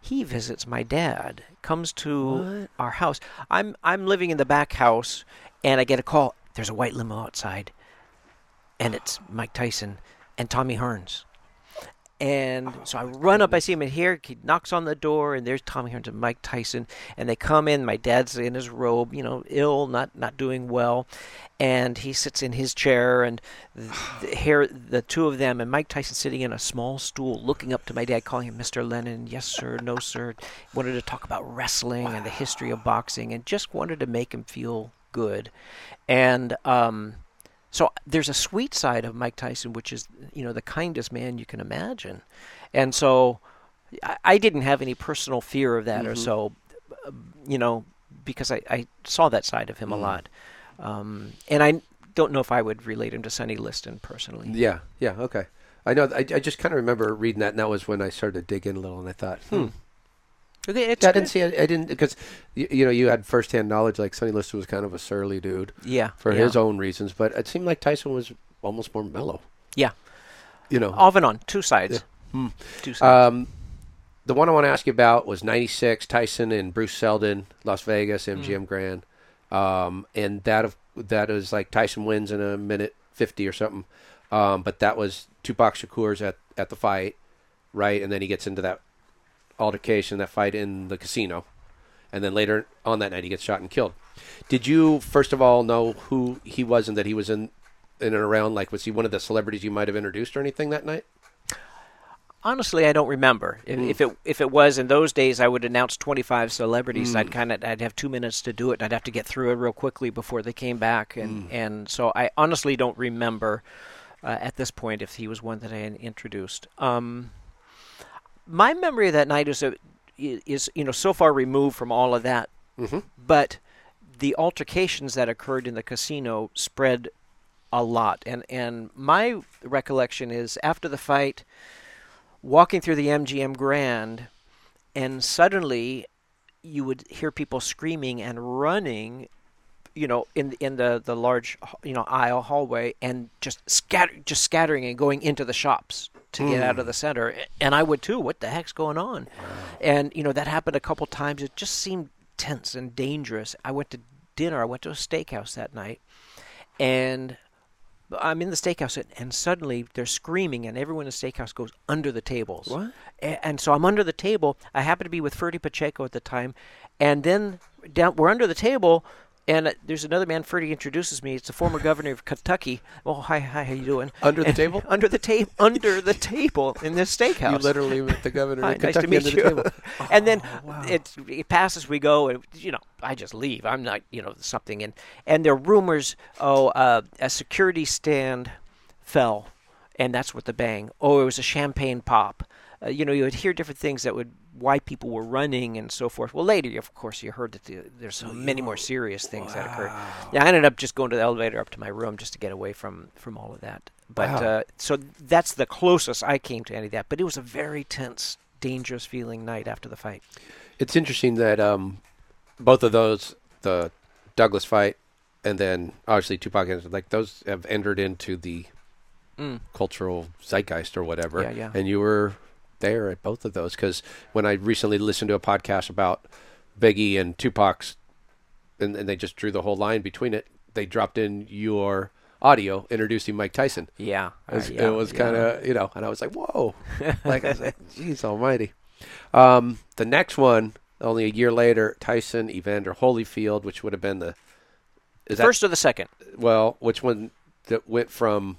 he visits my dad. Comes to What? our house. I'm I'm living in the back house, and I get a call. There's a white limo outside, and it's Mike Tyson and Tommy Hearns. And so I run up, I see him in here. He knocks on the door, and there's Tommy Hearns and Mike Tyson. And they come in. My dad's in his robe, you know, ill, not not doing well. And he sits in his chair, and th- th- here the two of them, and Mike Tyson sitting in a small stool, looking up to my dad, calling him Mr. Lennon. Yes, sir. No, sir. Wanted to talk about wrestling and the history of boxing, and just wanted to make him feel good. And um, so there's a sweet side of Mike Tyson, which is you know the kindest man you can imagine, and so I, I didn't have any personal fear of that or so, you know, because I, I saw that side of him a lot, um, and I don't know if I would relate him to Sonny Liston personally. Yeah, yeah, okay. I know. I, I just kind of remember reading that, and that was when I started to dig in a little, and I thought, hmm. Okay, I didn't see it. I didn't because you, you know you had firsthand knowledge. Like Sonny Liston was kind of a surly dude yeah for yeah. his own reasons, but it seemed like Tyson was almost more mellow. Yeah. you know. off and on two sides, Hmm. two sides. Um, the one I want to ask you about was '96 Tyson and Bruce Seldon, Las Vegas, MGM Grand, um, and that of that is like Tyson wins in a minute fifty or something, um, but that was Tupac Shakur's at at the fight, right? And then he gets into that altercation, that fight in the casino, and then later on that night he gets shot and killed. Did you first of all know who he was and that he was in in and around? Like, was he one of the celebrities you might have introduced or anything that night? Honestly, I don't remember. If, Hmm. if it if it was in those days, I would announce 25 celebrities. Hmm. I'd kind of I'd have two minutes to do it. I'd have to get through it real quickly before they came back, and and so I honestly don't remember uh, at this point if he was one that I had introduced. Um, my memory of that night is that i- is you know so far removed from all of that, Mm-hmm. but the altercations that occurred in the casino spread a lot. And and my recollection is after the fight, walking through the MGM Grand, and suddenly you would hear people screaming and running you know in in the the large you know aisle hallway and just scatter just scattering and going into the shops to get out hmm. of the center and I would too. What the heck's going on? And you know that happened a couple times. It just seemed tense and dangerous. I went to dinner. I went to a steakhouse that night and I'm in the steakhouse and, and suddenly they're screaming and everyone in the steakhouse goes under the tables. What? A- and so I'm under the table. I happen to be with Ferdy Pacheco at the time, and then down we're under the table, and there's another man. Ferdy introduces me. It's the former governor of Kentucky. Oh, hi, hi, how you doing? Under the And- table? Under the table. Under the table in this steakhouse. You literally met the governor Hi, of nice to meet under the you. table. and then Oh, wow. it it passes. We go, and you know, I just leave. I'm not, you know, something. And and there are rumors. Oh, uh, a security stand fell, and that's what the bang. Oh, it was a champagne pop. Uh, you know, you would hear different things that would why people were running and so forth. Well, later, of course, you heard that the, there's so many more serious things that occurred. Yeah, I ended up just going to the elevator up to my room just to get away from from all of that. But Wow. uh, so that's the closest I came to any of that. But it was a very tense, dangerous feeling night after the fight. It's interesting that um, both of those, the Douglas fight, and then obviously Tupac, like those have entered into the Mm. cultural zeitgeist or whatever. Yeah, yeah. And you were there at both of those because when I recently listened to a podcast about Biggie and Tupac's, and, and they just drew the whole line between it, they dropped in your audio introducing Mike Tyson. Yeah, It was, uh, yeah, was kind of, you know, and I was like, whoa. like, I was like, geez almighty. Um, the next one, only a year later, Tyson, Evander Holyfield, which would have been the. Is first or the second. well, which one that went from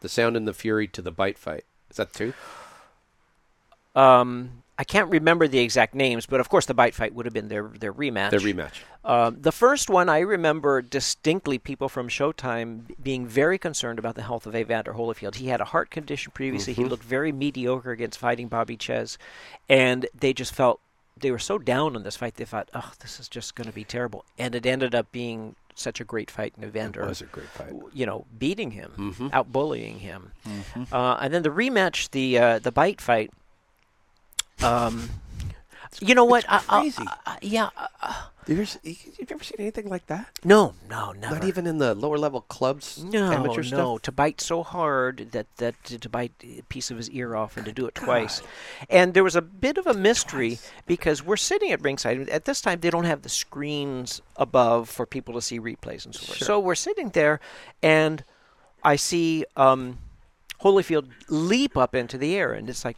the Sound and the Fury to the Bite Fight? Is that two? Um, I can't remember the exact names, but of course the bite fight would have been their their rematch. Their rematch. Um, the first one, I remember distinctly people from Showtime being very concerned about the health of Evander Holyfield. He had a heart condition previously. He looked very mediocre against fighting Bobby Czyz, and they just felt they were so down on this fight. They thought, "Oh, this is just going to be terrible," and it ended up being such a great fight, and Evander It was a great fight. you know, beating him, Mhm. out bullying him. Uh, and then the rematch, the uh, the bite fight. Um, you know what? I- I'll- crazy. I- yeah. uh, There's, you've never seen anything like that? no, no, never. Not even in the lower level clubs, No, amateur no. stuff? To bite so hard that that to, bite a piece of his ear off and to do it twice, and there was a bit of a mystery because we're sitting at ringside. At this time, they don't have the screens above for people to see replays and so forth. So we're sitting there, and I see um, Holyfield leap up into the air, and it's like.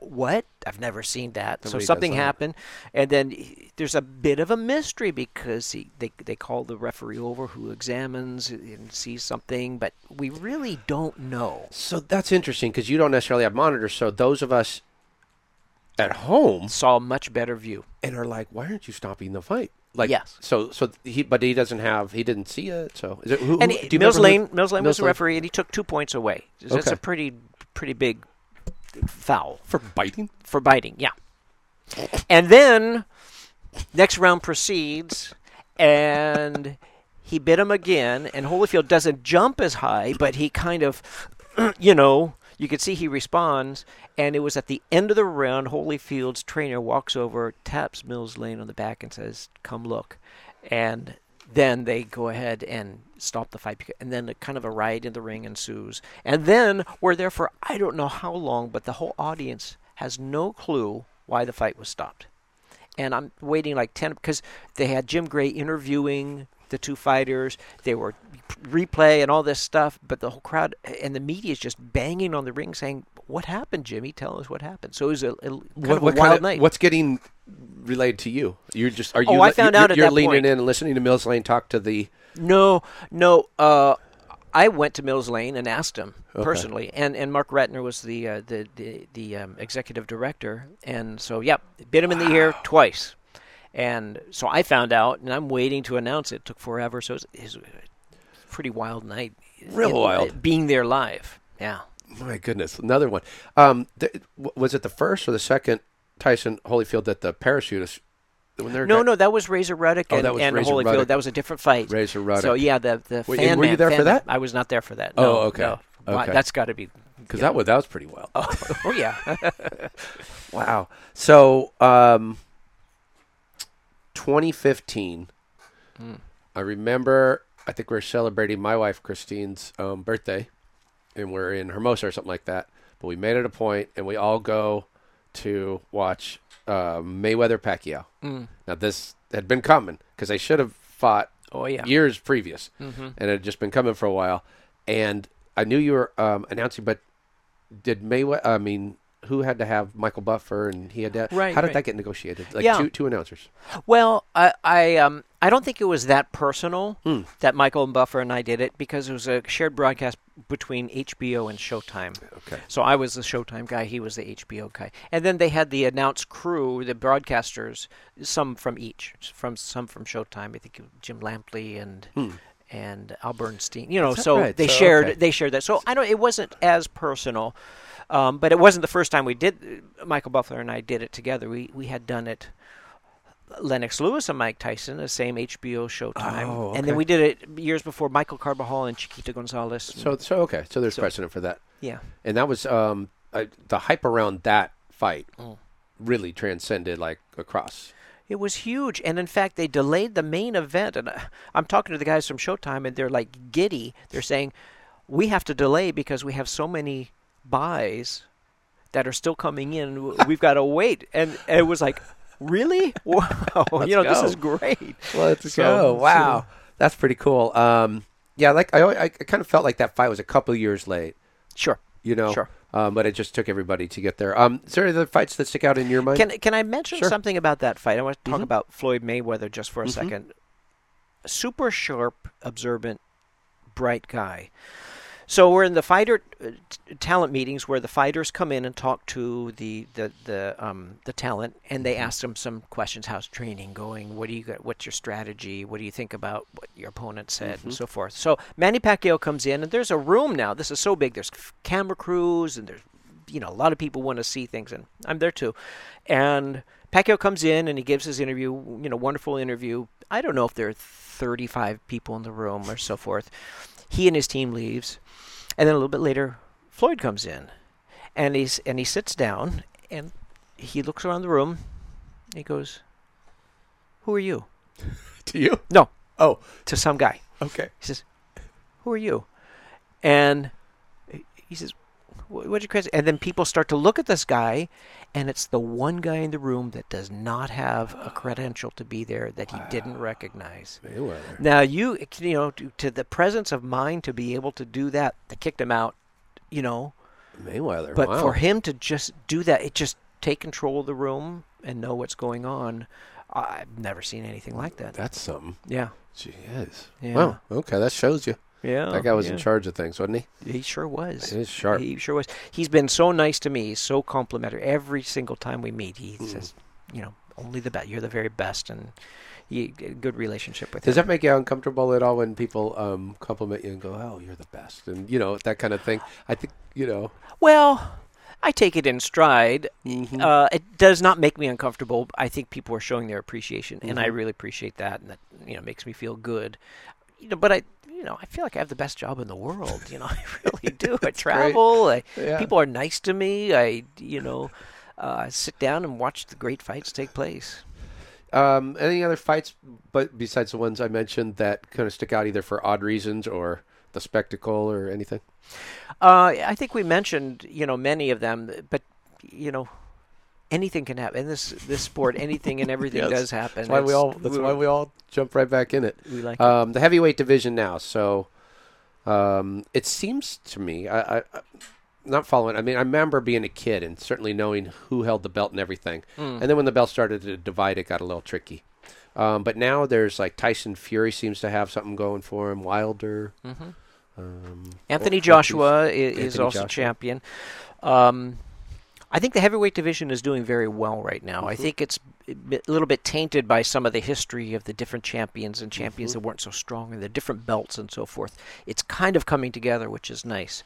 What? I've never seen that. Nobody so something happened, and then he- there's a bit of a mystery because he, they they call the referee over who examines and sees something, but we really don't know. So that's interesting because you don't necessarily have monitors. So those of us at home Saw a much better view. and are like, why aren't you stopping the fight? Like, Yes. So, so he, but he doesn't have, he didn't see it. So, is it who? And who- he- do you Mills Lane, Mills Lane was Mills the referee, and he took two points away. That's Okay. a pretty pretty big foul for biting? for biting. Yeah. And then next round proceeds, and he bit him again. And Holyfield doesn't jump as high, but he kind of, you know, you could see he responds. And it was at the end of the round, Holyfield's trainer walks over, taps Mills Lane on the back, and says, "Come look." And then they go ahead and stop the fight, and then a kind of a riot in the ring ensues. And then we're there for I don't know how long, but the whole audience has no clue why the fight was stopped. And I'm waiting like ten because they had Jim Gray interviewing the two fighters. They were replay and all this stuff, but the whole crowd and the media is just banging on the ring saying, "What happened, Jimmy? Tell us what happened." So it was a, a kind of a wild kind of- night. What's getting relayed to you? You're just, are oh, you, Oh, I found you're, out at you're that leaning point. in and listening to Mills Lane talk to the, No, no. Uh, I went to Mills Lane and asked him Okay. personally, and and Marc Ratner was the uh, the the, the um, executive director, and so yep, bit him in the ear twice, and so I found out, and I'm waiting to announce it. Took forever, so it was, it a pretty wild night. Real in- wild. being there live. Yeah. my goodness, another one. Um, th- was it the first or the second Tyson Holyfield that the parachutist when they're No, no, that was Razor Ruddock Oh, and, that was and Razor Holyfield. Ruddock. That was a different fight. Razor Ruddock. So yeah, the the Wait, fan were you man- there for that? I was not there for that. Oh, okay. no. Okay. That's got to be. because that was that was pretty well. Oh, oh yeah. Wow. So, um, 2015. Hmm. I remember. I think we're celebrating my wife Christine's um, birthday, and we're in Hermosa or something like that. But we made it a point, and we all go to watch uh, Mayweather Pacquiao. Mm. Now this had been coming because they should have fought Oh yeah. years previous, Mhm. and it had just been coming for a while. And I knew you were um, announcing, but did Mayweather? I mean, who had to have Michael Buffer, and he had to. Right, How did right. that get negotiated? Like Yeah. two two announcers. Well, I I um I don't think it was that personal Hmm. that Michael and Buffer and I did it because it was a shared broadcast between HBO and Showtime. Okay. So I was the Showtime guy, he was the HBO guy, and then they had the announced crew, the broadcasters, some from each, from some from Showtime. I think Jim Lampley and and Al Bernstein. You know, so right? they So, shared okay. they shared that. So I don't. It wasn't as personal, um, but it wasn't the first time we did. Michael Buffer and I did it together. We we had done it. Lennox Lewis and Mike Tyson, the same HBO Showtime, Oh, and then we did it years before Michael Carbajal and Chiquita Gonzalez. So so okay. So there's So- precedent for that, yeah, and that was um I, the hype around that fight Mm. really transcended like across. It was huge, and in fact, they delayed the main event. And I- I'm talking to the guys from Showtime, and they're like giddy. They're saying, "We have to delay because we have so many buys that are still coming in. We've got to wait." And it was like, "Really? Wow! you know, this is great." Let's So- go! Wow, that's pretty cool. Um, yeah, like I, I kind of felt like that fight was a couple years late. Sure. You know, Sure. Um, but it just took everybody to get there. Um, is there any other fights that stick out in your mind? Can can I mention Sure. something about that fight? I want to talk Mhm. about Floyd Mayweather just for a Mhm. second. Super sharp, observant, bright guy. So we're in the fighter uh, t- talent meetings where the fighters come in and talk to the the the um, the talent, and they ask them some questions. How's training going? What do you got? What's your strategy? What do you think about what your opponent said, and so forth? So Manny Pacquiao comes in, and there's a room now. This is so big. There's f- camera crews, and there's you know a lot of people want to see things, and I'm there too. And Pacquiao comes in and he gives his interview. You know, wonderful interview. I don't know if there are 35 people in the room or so forth. He and his team leaves, and then a little bit later, Floyd comes in, and he's and he sits down and he looks around the room. He goes, "Who are you?" to you? No, Oh, to some guy. okay. He says, "Who are you?" And he says, "Wh- "What'd you crazy?" And then people start to look at this guy, and it's the one guy in the room that does not have a credential to be there that he didn't recognize. Mayweather. Now you, you know, to, to the presence of mind to be able to do that, they kicked him out, you know. Mayweather. But wow. for him to just do that, it just take control of the room and know what's going on. I've never seen anything like that. that's something. Yeah, She is. Yeah. Wow. Okay, that shows you. Yeah. that guy was in charge of things, wasn't he? He sure was. He is sharp. He sure was. He's been so nice to me. He's so complimentary. Every single time we meet, he Mm. says, you know, only the best. You're the very best, and you good relationship with Does him. that make you uncomfortable at all when people um, compliment you and go, "Oh, you're the best," and you know that kind of thing? I think you know. Well, I take it in stride. Mhm. Uh, it does not make me uncomfortable. I think people are showing their appreciation, and I Mhm. really appreciate that, and that you know makes me feel good. You know, but I, you know, I feel like I have the best job in the world. You know, I really do. I travel. I, Yeah. People are nice to me. I, you know, uh, sit down and watch the great fights take place. Um, any other fights, but besides the ones I mentioned, that kind of stick out either for odd reasons or the spectacle or anything? Uh, I think we mentioned, you know, many of them, but you know, anything can happen in this this sport. Anything and everything Yes. does happen. That's why we all. That's why we all jump right back in it. we like. it. Um, the heavyweight division now. So um, it seems to me, I, I, not following. I mean, I remember being a kid and certainly knowing who held the belt and everything. Mm. And then when the belt started to divide, it got a little tricky. Um, but now there's like Tyson Fury seems to have something going for him. Wilder. Mhm. Um, Anthony Joshua is, Anthony also Joshua. champion. Um, I think the heavyweight division is doing very well right now. I Mhm. think it's a little bit tainted by some of the history of the different champions and champions Mm-hmm. that weren't so strong and the different belts and so forth. It's kind of coming together, which is nice.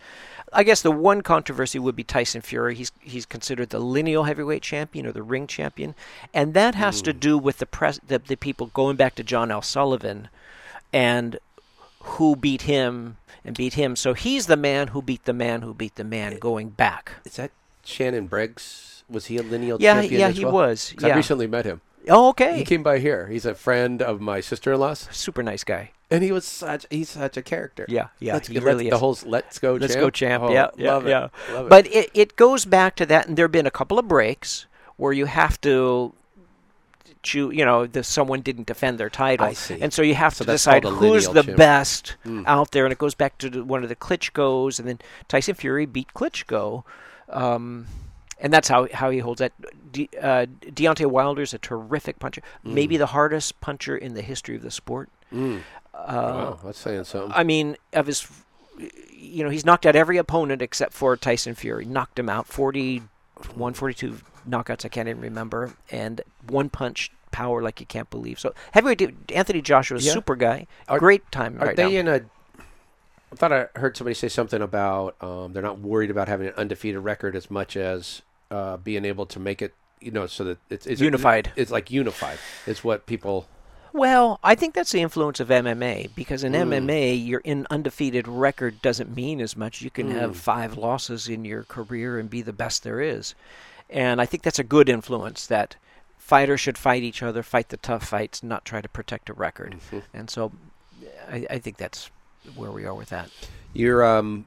I guess the one controversy would be Tyson Fury. He's he's considered the lineal heavyweight champion or the ring champion, and that has Mm. to do with the pres the, the people going back to John L. Sullivan, and who beat him and beat him. So he's the man who beat the man who beat the man going back. Is that Shannon Briggs? Was he a lineal Yeah, champion? yeah, as he well? was. 'Cause I recently met him. Oh, okay. He came by here. He's a friend of my sister-in-law's, Super nice guy. and he was such he's such a character. Yeah, yeah, Let's he go- really the is. whole "Let's Go Let's champ." go, champ. Oh, yeah, yeah, love it. yeah. Love it. But it, it goes back to that, and there have been a couple of breaks where you have to. Choo- you know, the, someone didn't defend their title, I see. and so you have So to decide who's the champ. best Mm. out there, and it goes back to one of the Klitschko's, and then Tyson Fury beat Klitschko, um, and that's how how he holds that. De, uh, Deontay Wilder's a terrific puncher, maybe the hardest puncher in the history of the sport. Mm. Uh, wow, that's saying something. I mean, of his, you know, he's knocked out every opponent except for Tyson Fury. Knocked him out 41, 42 knockouts. I can't even remember, and one punch power like you can't believe. So heavyweight Anthony Joshua's Yeah. super guy. Are- Great time Are right they now. in a? I thought I heard somebody say something about um, they're not worried about having an undefeated record as much as uh, being able to make it. You know, so that it's, it's Unified. It's like unified. It's what people. Well, I think that's the influence of MMA because in Mm. MMA, your in undefeated record doesn't mean as much. You can Mm. have five losses in your career and be the best there is, and I think that's a good influence. That fighters should fight each other, fight the tough fights, not try to protect a record. Mhm. And so, I, I think that's where we are with that. You're um,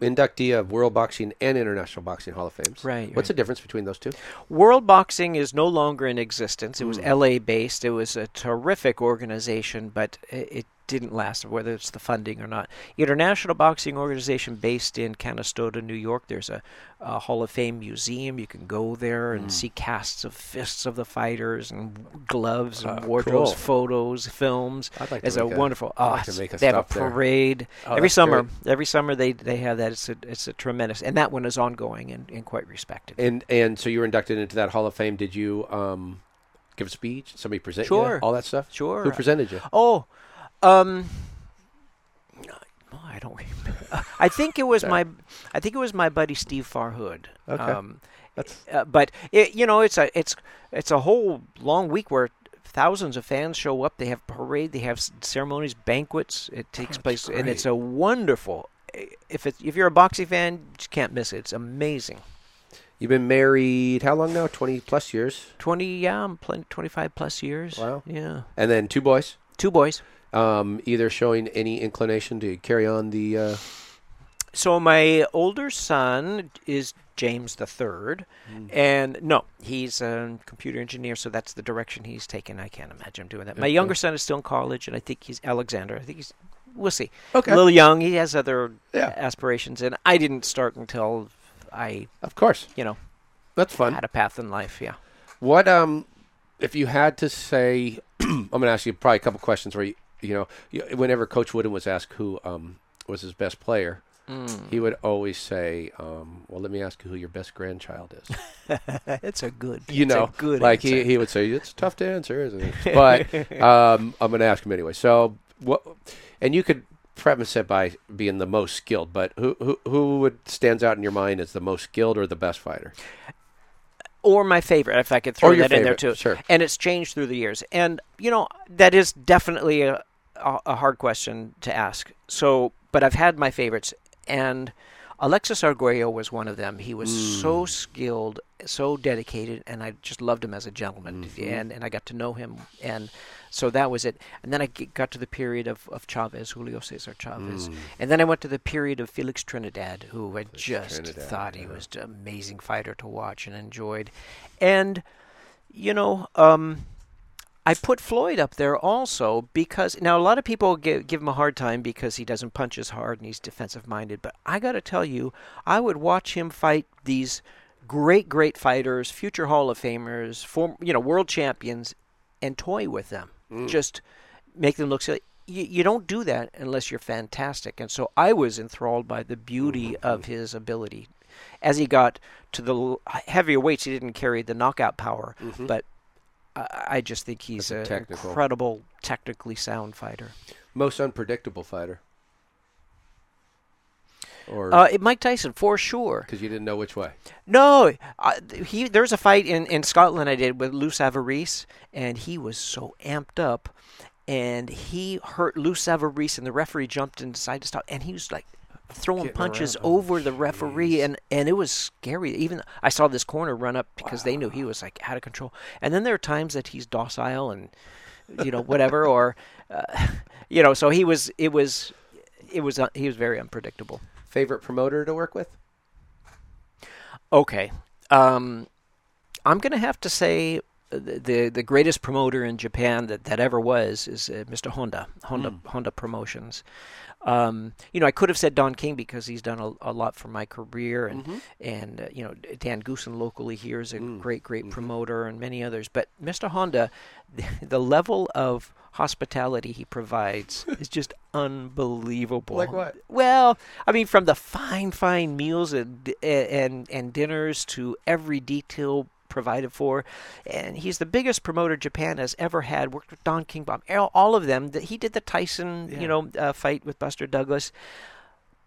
inductee of World Boxing and International Boxing Hall of Fames. Right, What's right. the difference between those two? World Boxing is no longer in existence. It was Mm. LA based. It was a terrific organization, but it, it didn't last, whether it's the funding or not. International Boxing Organization based in Canastota, New York. There's a, a Hall of Fame museum. You can go there and Mm. see casts of fists of the fighters and gloves and Ah, wardrobes, cool. photos, films. I'd like It's a wonderful. Oh, like a they have a parade Oh, every summer. great. Every summer they they have that. It's a it's a tremendous, and that one is ongoing and, and quite respected. And and so you were inducted into that Hall of Fame. Did you um, give a speech? Somebody present you? Sure. All that stuff. Sure. Who presented you? Oh, um, I don't remember. I think it was my, I think it was my buddy Steve Farhood. Okay. Um, That's uh, but it, you know, it's a it's it's a whole long week where thousands of fans show up. They have parade. They have ceremonies, banquets. It takes place, and it's a wonderful. If it, if you're a boxing fan, you can't miss it. It's amazing. You've been married how long now? Twenty plus years. Twenty, yeah, I'm twenty-five plus years. Wow. Yeah, And then two boys. two boys. Um, either showing any inclination to carry on the. Uh, So my older son is James the third, and no, he's a computer engineer, so that's the direction he's taken. I can't imagine him doing that. My Okay. younger son is still in college, and I think he's Alexander. I think he's. We'll see. Okay. A little young. He has other Yeah. aspirations, and I didn't start until I, of course, you know, that's fun. had a path in life. Yeah. What um, if you had to say, I'm going to ask you probably a couple questions where you, you know, whenever Coach Wooden was asked who um was his best player, Mm. he would always say, um, "Well, let me ask you who your best grandchild is." it's a good. You it's a know, good. like he, answer. he would say, "It's tough to answer, isn't it?" But um, I'm going to ask him anyway. So what? And you could premise it by being the most skilled, but who who who would stands out in your mind as the most skilled or the best fighter? or my favorite, if I could throw Or your that in there too. sure. And it's changed through the years. And you know that is definitely a, a, a hard question to ask. So, but I've had my favorites, and Alexis Arguello was one of them. He was Mm. so skilled, so dedicated, and I just loved him as a gentleman. Mhm. And and I got to know him, and so that was it. And then I g- got to the period of, of Chavez, Julio Cesar Chavez, Mm. and then I went to the period of Felix Trinidad, who I just Trinidad, thought he yeah. was an amazing fighter to watch and enjoyed. And, you know, um, I put Floyd up there also because now a lot of people give, give him a hard time because he doesn't punch as hard and he's defensive minded. But I got to tell you, I would watch him fight these great, great fighters, future Hall of Famers, form, you know, world champions, and toy with them. Mm. Just make them look silly. You, you don't do that unless you're fantastic. And so I was enthralled by the beauty mm-hmm. of his ability. As he got to the heavier weights, he didn't carry the knockout power, mm-hmm. but I, just think he's an technical- incredible, technically sound fighter. Most unpredictable fighter. Or Uh, Mike Tyson for sure. because you didn't know which way. No, uh, he there was a fight in, in Scotland I did with Lou Savarese, and he was so amped up, and he hurt Lou Savarese, and the referee jumped and decided to stop, and he was like throwing Getting punches over the referee, and and it was scary. Even I saw this corner run up because they knew he was like out of control, and then there are times that he's docile and you know whatever, or uh, you know, so he was it was it was uh, he was very unpredictable. Favorite promoter to work with? Okay. Um, I'm going to have to say uh, the, the greatest promoter in Japan that, that ever was is uh, Mr. Honda, Honda Honda Promotions. Um, you know, I could have said Don King because he's done a, a lot for my career, and and uh, you know Dan Goossen locally here is a great great promoter, and many others. But Mr. Honda, the, the level of hospitality he provides is just unbelievable. Like what? Well, I mean, from the fine, fine meals and and and dinners to every detail provided for, and he's the biggest promoter Japan has ever had. Worked with Don King, Bob, all of them. That he did the Tyson, Yeah. you know, uh, fight with Buster Douglas.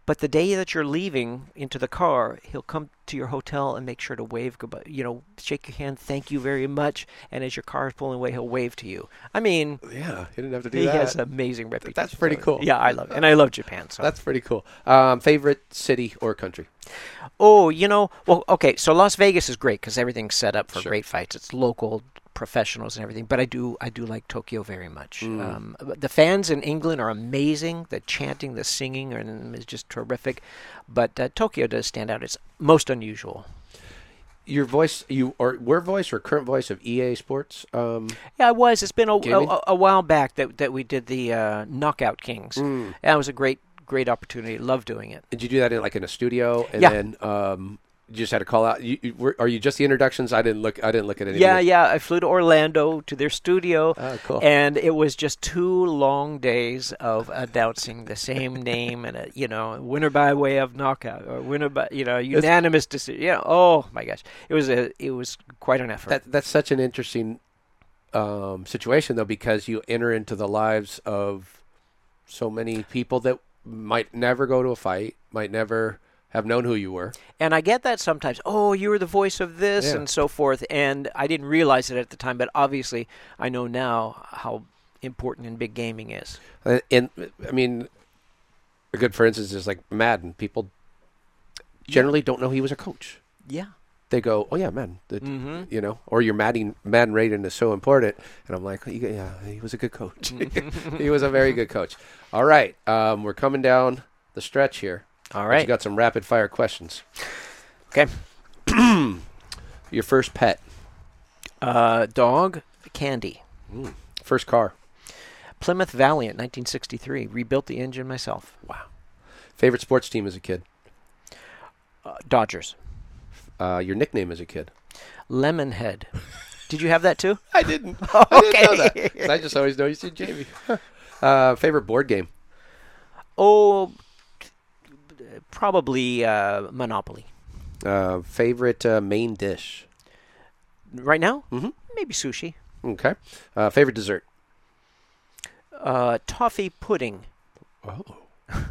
But the day that you're leaving into the car, he'll come to your hotel and make sure to wave goodbye. You know, shake your hand, thank you very much. And as your car is pulling away, he'll wave to you. I mean, Yeah, he didn't have to do he that. He has an amazing reputation. That's pretty cool. Yeah, I love it. And I love Japan. So That's pretty cool. Um, favorite city or country? Oh, you know, well, okay. So Las Vegas is great because everything's set up for Sure. great fights. It's local professionals and everything. But I do, I do like Tokyo very much. Um, the fans in England are amazing. The chanting, the singing, and is just terrific. But uh, Tokyo does stand out. It's most unusual. Your voice, you or were voice or current voice of EA Sports? Um, Yeah, it was. It's been a, a, a while back that that we did the uh, Knockout Kings. Mm. That was a great, great opportunity. Love doing it. did you do that in like in a studio? And Yeah. then um, you just had to call out. You, you, were, are you just the introductions? I didn't look. I didn't look at any. Yeah, yeah. I flew to Orlando to their studio. Oh, cool. And it was just two long days of announcing the same name and a, you know winner by way of knockout or winner by you know unanimous decision. Yeah. Oh my gosh, it was a it was quite an effort. That that's such an interesting um, situation though, because you enter into the lives of so many people that might never go to a fight, might never have known who you were. and I get that sometimes. Oh, you were the voice of this Yeah. and so forth. And I didn't realize it at the time, but obviously I know now how important and big gaming is. Uh, And I mean, a good for instance is like Madden. People generally don't know he was a coach. Yeah. They go, "Oh yeah, Madden," the, Mhm. you know, or your Madden Madden rating is so important. And I'm like, "Yeah, he was a good coach. he was a very good coach." All right, um, we're coming down the stretch here. All You got some rapid fire questions. Okay. Your first pet, Uh, dog candy. first car, Plymouth Valiant, 1963. Rebuilt the engine myself. Wow. Favorite sports team as a kid, Uh, Dodgers. uh, your nickname as a kid. Lemonhead. Did you have that too? I didn't. Okay. I didn't know that. 'Cause I just always know you said Jamie. uh, favorite board game. Oh, probably uh, Monopoly. Uh, favorite uh, main dish. Right now, Mhm. maybe sushi. Okay. Uh, favorite dessert. Uh, toffee pudding. Oh,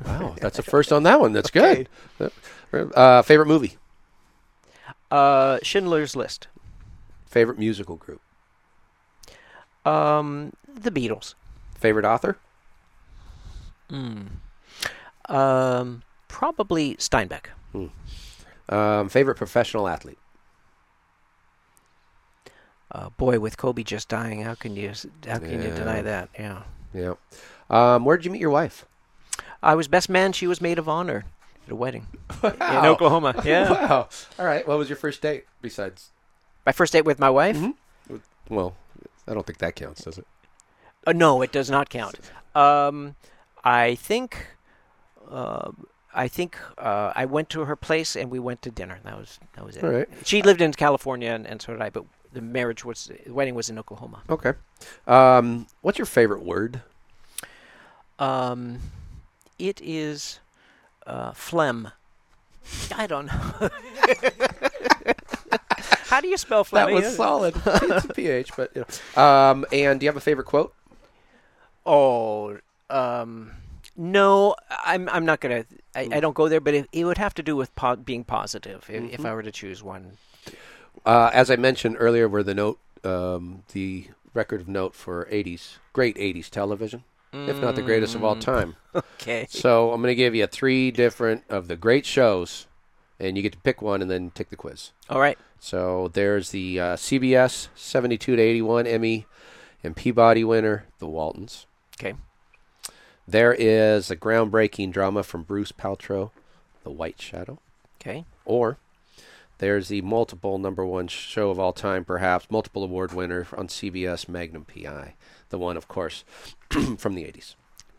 wow, that's a first on that one. That's good. Uh, favorite movie. Uh, Schindler's List. Favorite musical group. Um, the Beatles. Favorite author. Mm. Um, probably Steinbeck. Um, favorite professional athlete. Uh, boy, with Kobe just dying, how can you how can you deny that? Yeah. Yeah. Um, where did you meet your wife? I was best man. She was maid of honor at a wedding in Oklahoma. Yeah. Wow. All right. What was your first date besides? My first date with my wife. Mhm. Well, I don't think that counts, does it? Uh, no, it does not count. Um, I think, uh, I think uh, I went to her place and we went to dinner. That was that was it. All right. She lived in California and, and so did I, but the marriage was the wedding was in Oklahoma. Okay. Um, what's your favorite word? Um, it is uh, phlegm. I don't know. How do you spell phlegm? that was solid. it's a PH, but you know. Um, and do you have a favorite quote? Oh, um, no, I'm I'm not gonna. I, Mm. I don't go there, but it, it would have to do with po- being positive. If, Mm-hmm. if I were to choose one, Uh, as I mentioned earlier, we're the note, um, the record of note for '80s, great '80s television, if not the greatest of all time. okay. So I'm going to give you three different of the great shows, and you get to pick one and then take the quiz. All right. So there's the uh, CBS 72 to 81 Emmy and Peabody winner, The Waltons. Okay. There is a groundbreaking drama from Bruce Paltrow, The White Shadow. Okay. Or there's the multiple number one show of all time, perhaps multiple award winner on CBS, Magnum PI. The one, of course, from the 80s.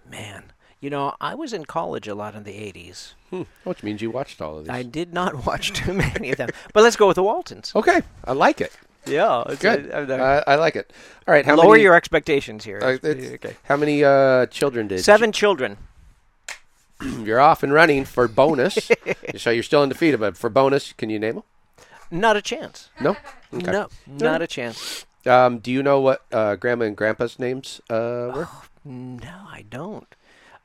Man, you know, I was in college a lot in the '80s. Hmm. Which means you watched all of these. I did not watch too many of them. But let's go with the Waltons. okay, I like it. Yeah, it's Good. uh, I like it. All right, how lower many? your expectations here. uh, okay. How many uh, children did Seven children. You're off and running for bonus. so you're still undefeated, but for bonus, can you name them? Not a chance. No. Okay. No, not a chance. Um, do you know what uh, Grandma and Grandpa's names uh, were? No, I don't.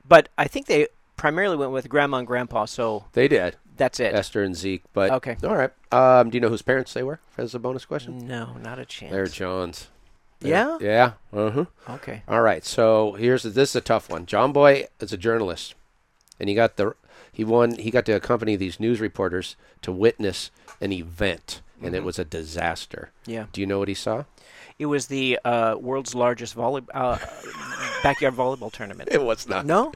But I think they primarily went with grandma and grandpa, so They did. That's it. Esther and Zeke. But Okay. All right. Um, do you know whose parents they were? As a bonus question. No, not a chance. They're John's. Yeah? Yeah. Uh huh. Okay. All right. So here's this is a tough one. John Boy is a journalist, and he got the he won. He got to accompany these news reporters to witness an event, and it was a disaster. Yeah. Do you know what he saw? It was the uh, world's largest volley- uh, backyard volleyball tournament. It was not. No?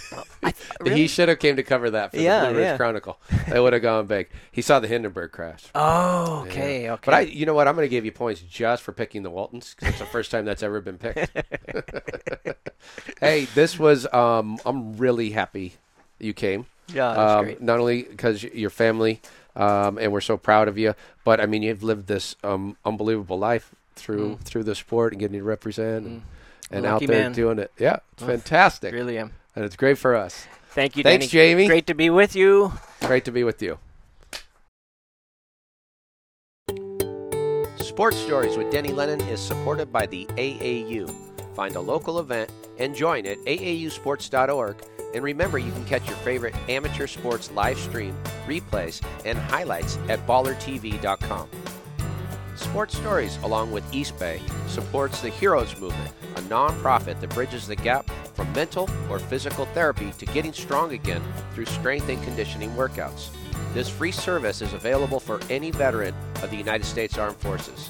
I th- He should have came to cover that for Yeah, the Blue Ridge yeah. Chronicle. That would have gone big. He saw the Hindenburg crash. Oh, okay, Yeah. okay. But I, you know what? I'm going to give you points just for picking the Waltons because it's the first time that's ever been picked. hey, this was. Um, I'm really happy you came. yeah, Um, great. not only because your family, um, and we're so proud of you, but I mean you've lived this um, unbelievable life through through the sport and getting to represent and, and out Mm. There man. doing it. Yeah, it's fantastic, Really am. and it's great for us. Thank you, Thanks, Danny. Jamie. Great to be with you. Great to be with you. Sports Stories with Denny Lennon is supported by the AAU. Find a local event and join at aausports.org. And remember, you can catch your favorite amateur sports live stream, replays, and highlights at ballertv.com. Sports Stories, along with Eastbay, supports the Heroes Movement, a nonprofit that bridges the gap from mental or physical therapy to getting strong again through strength and conditioning workouts. This free service is available for any veteran of the United States Armed Forces.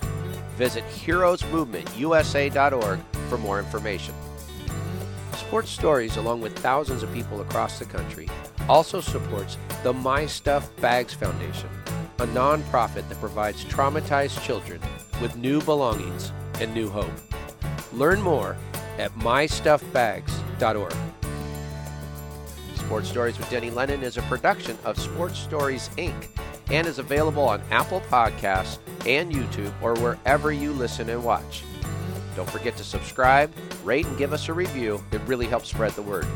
Visit heroesmovementusa.org for more information. Sports Stories, along with thousands of people across the country, also supports the My Stuff Bags Foundation, a nonprofit that provides traumatized children with new belongings and new hope. Learn more at mystuffbags.org. Sports Stories with Denny Lennon is a production of Sports Stories Inc. and is available on Apple Podcasts and YouTube or wherever you listen and watch. Don't forget to subscribe, rate, and give us a review. It really helps spread the word.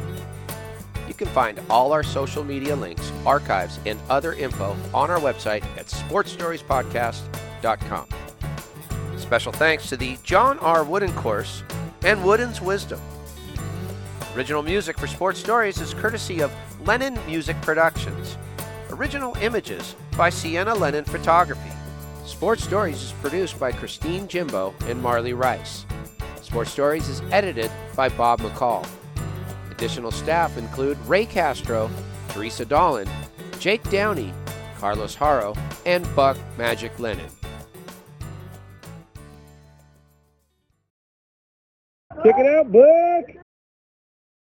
You can find all our social media links, archives, and other info on our website at sportstoriespodcast.com. Special thanks to the John R. Wooden Course and Wooden's Wisdom. Original music for Sports Stories is courtesy of Lennon Music Productions. Original images by Sienna Lennon Photography. Sports Stories is produced by Christine Jimbo and Marley Rice. Sports Stories is edited by Bob McCall. Additional staff include Ray Castro, Teresa Dolan, Jake Downey, Carlos Haro, and Buck Magic Lennon. Check it out, Buck.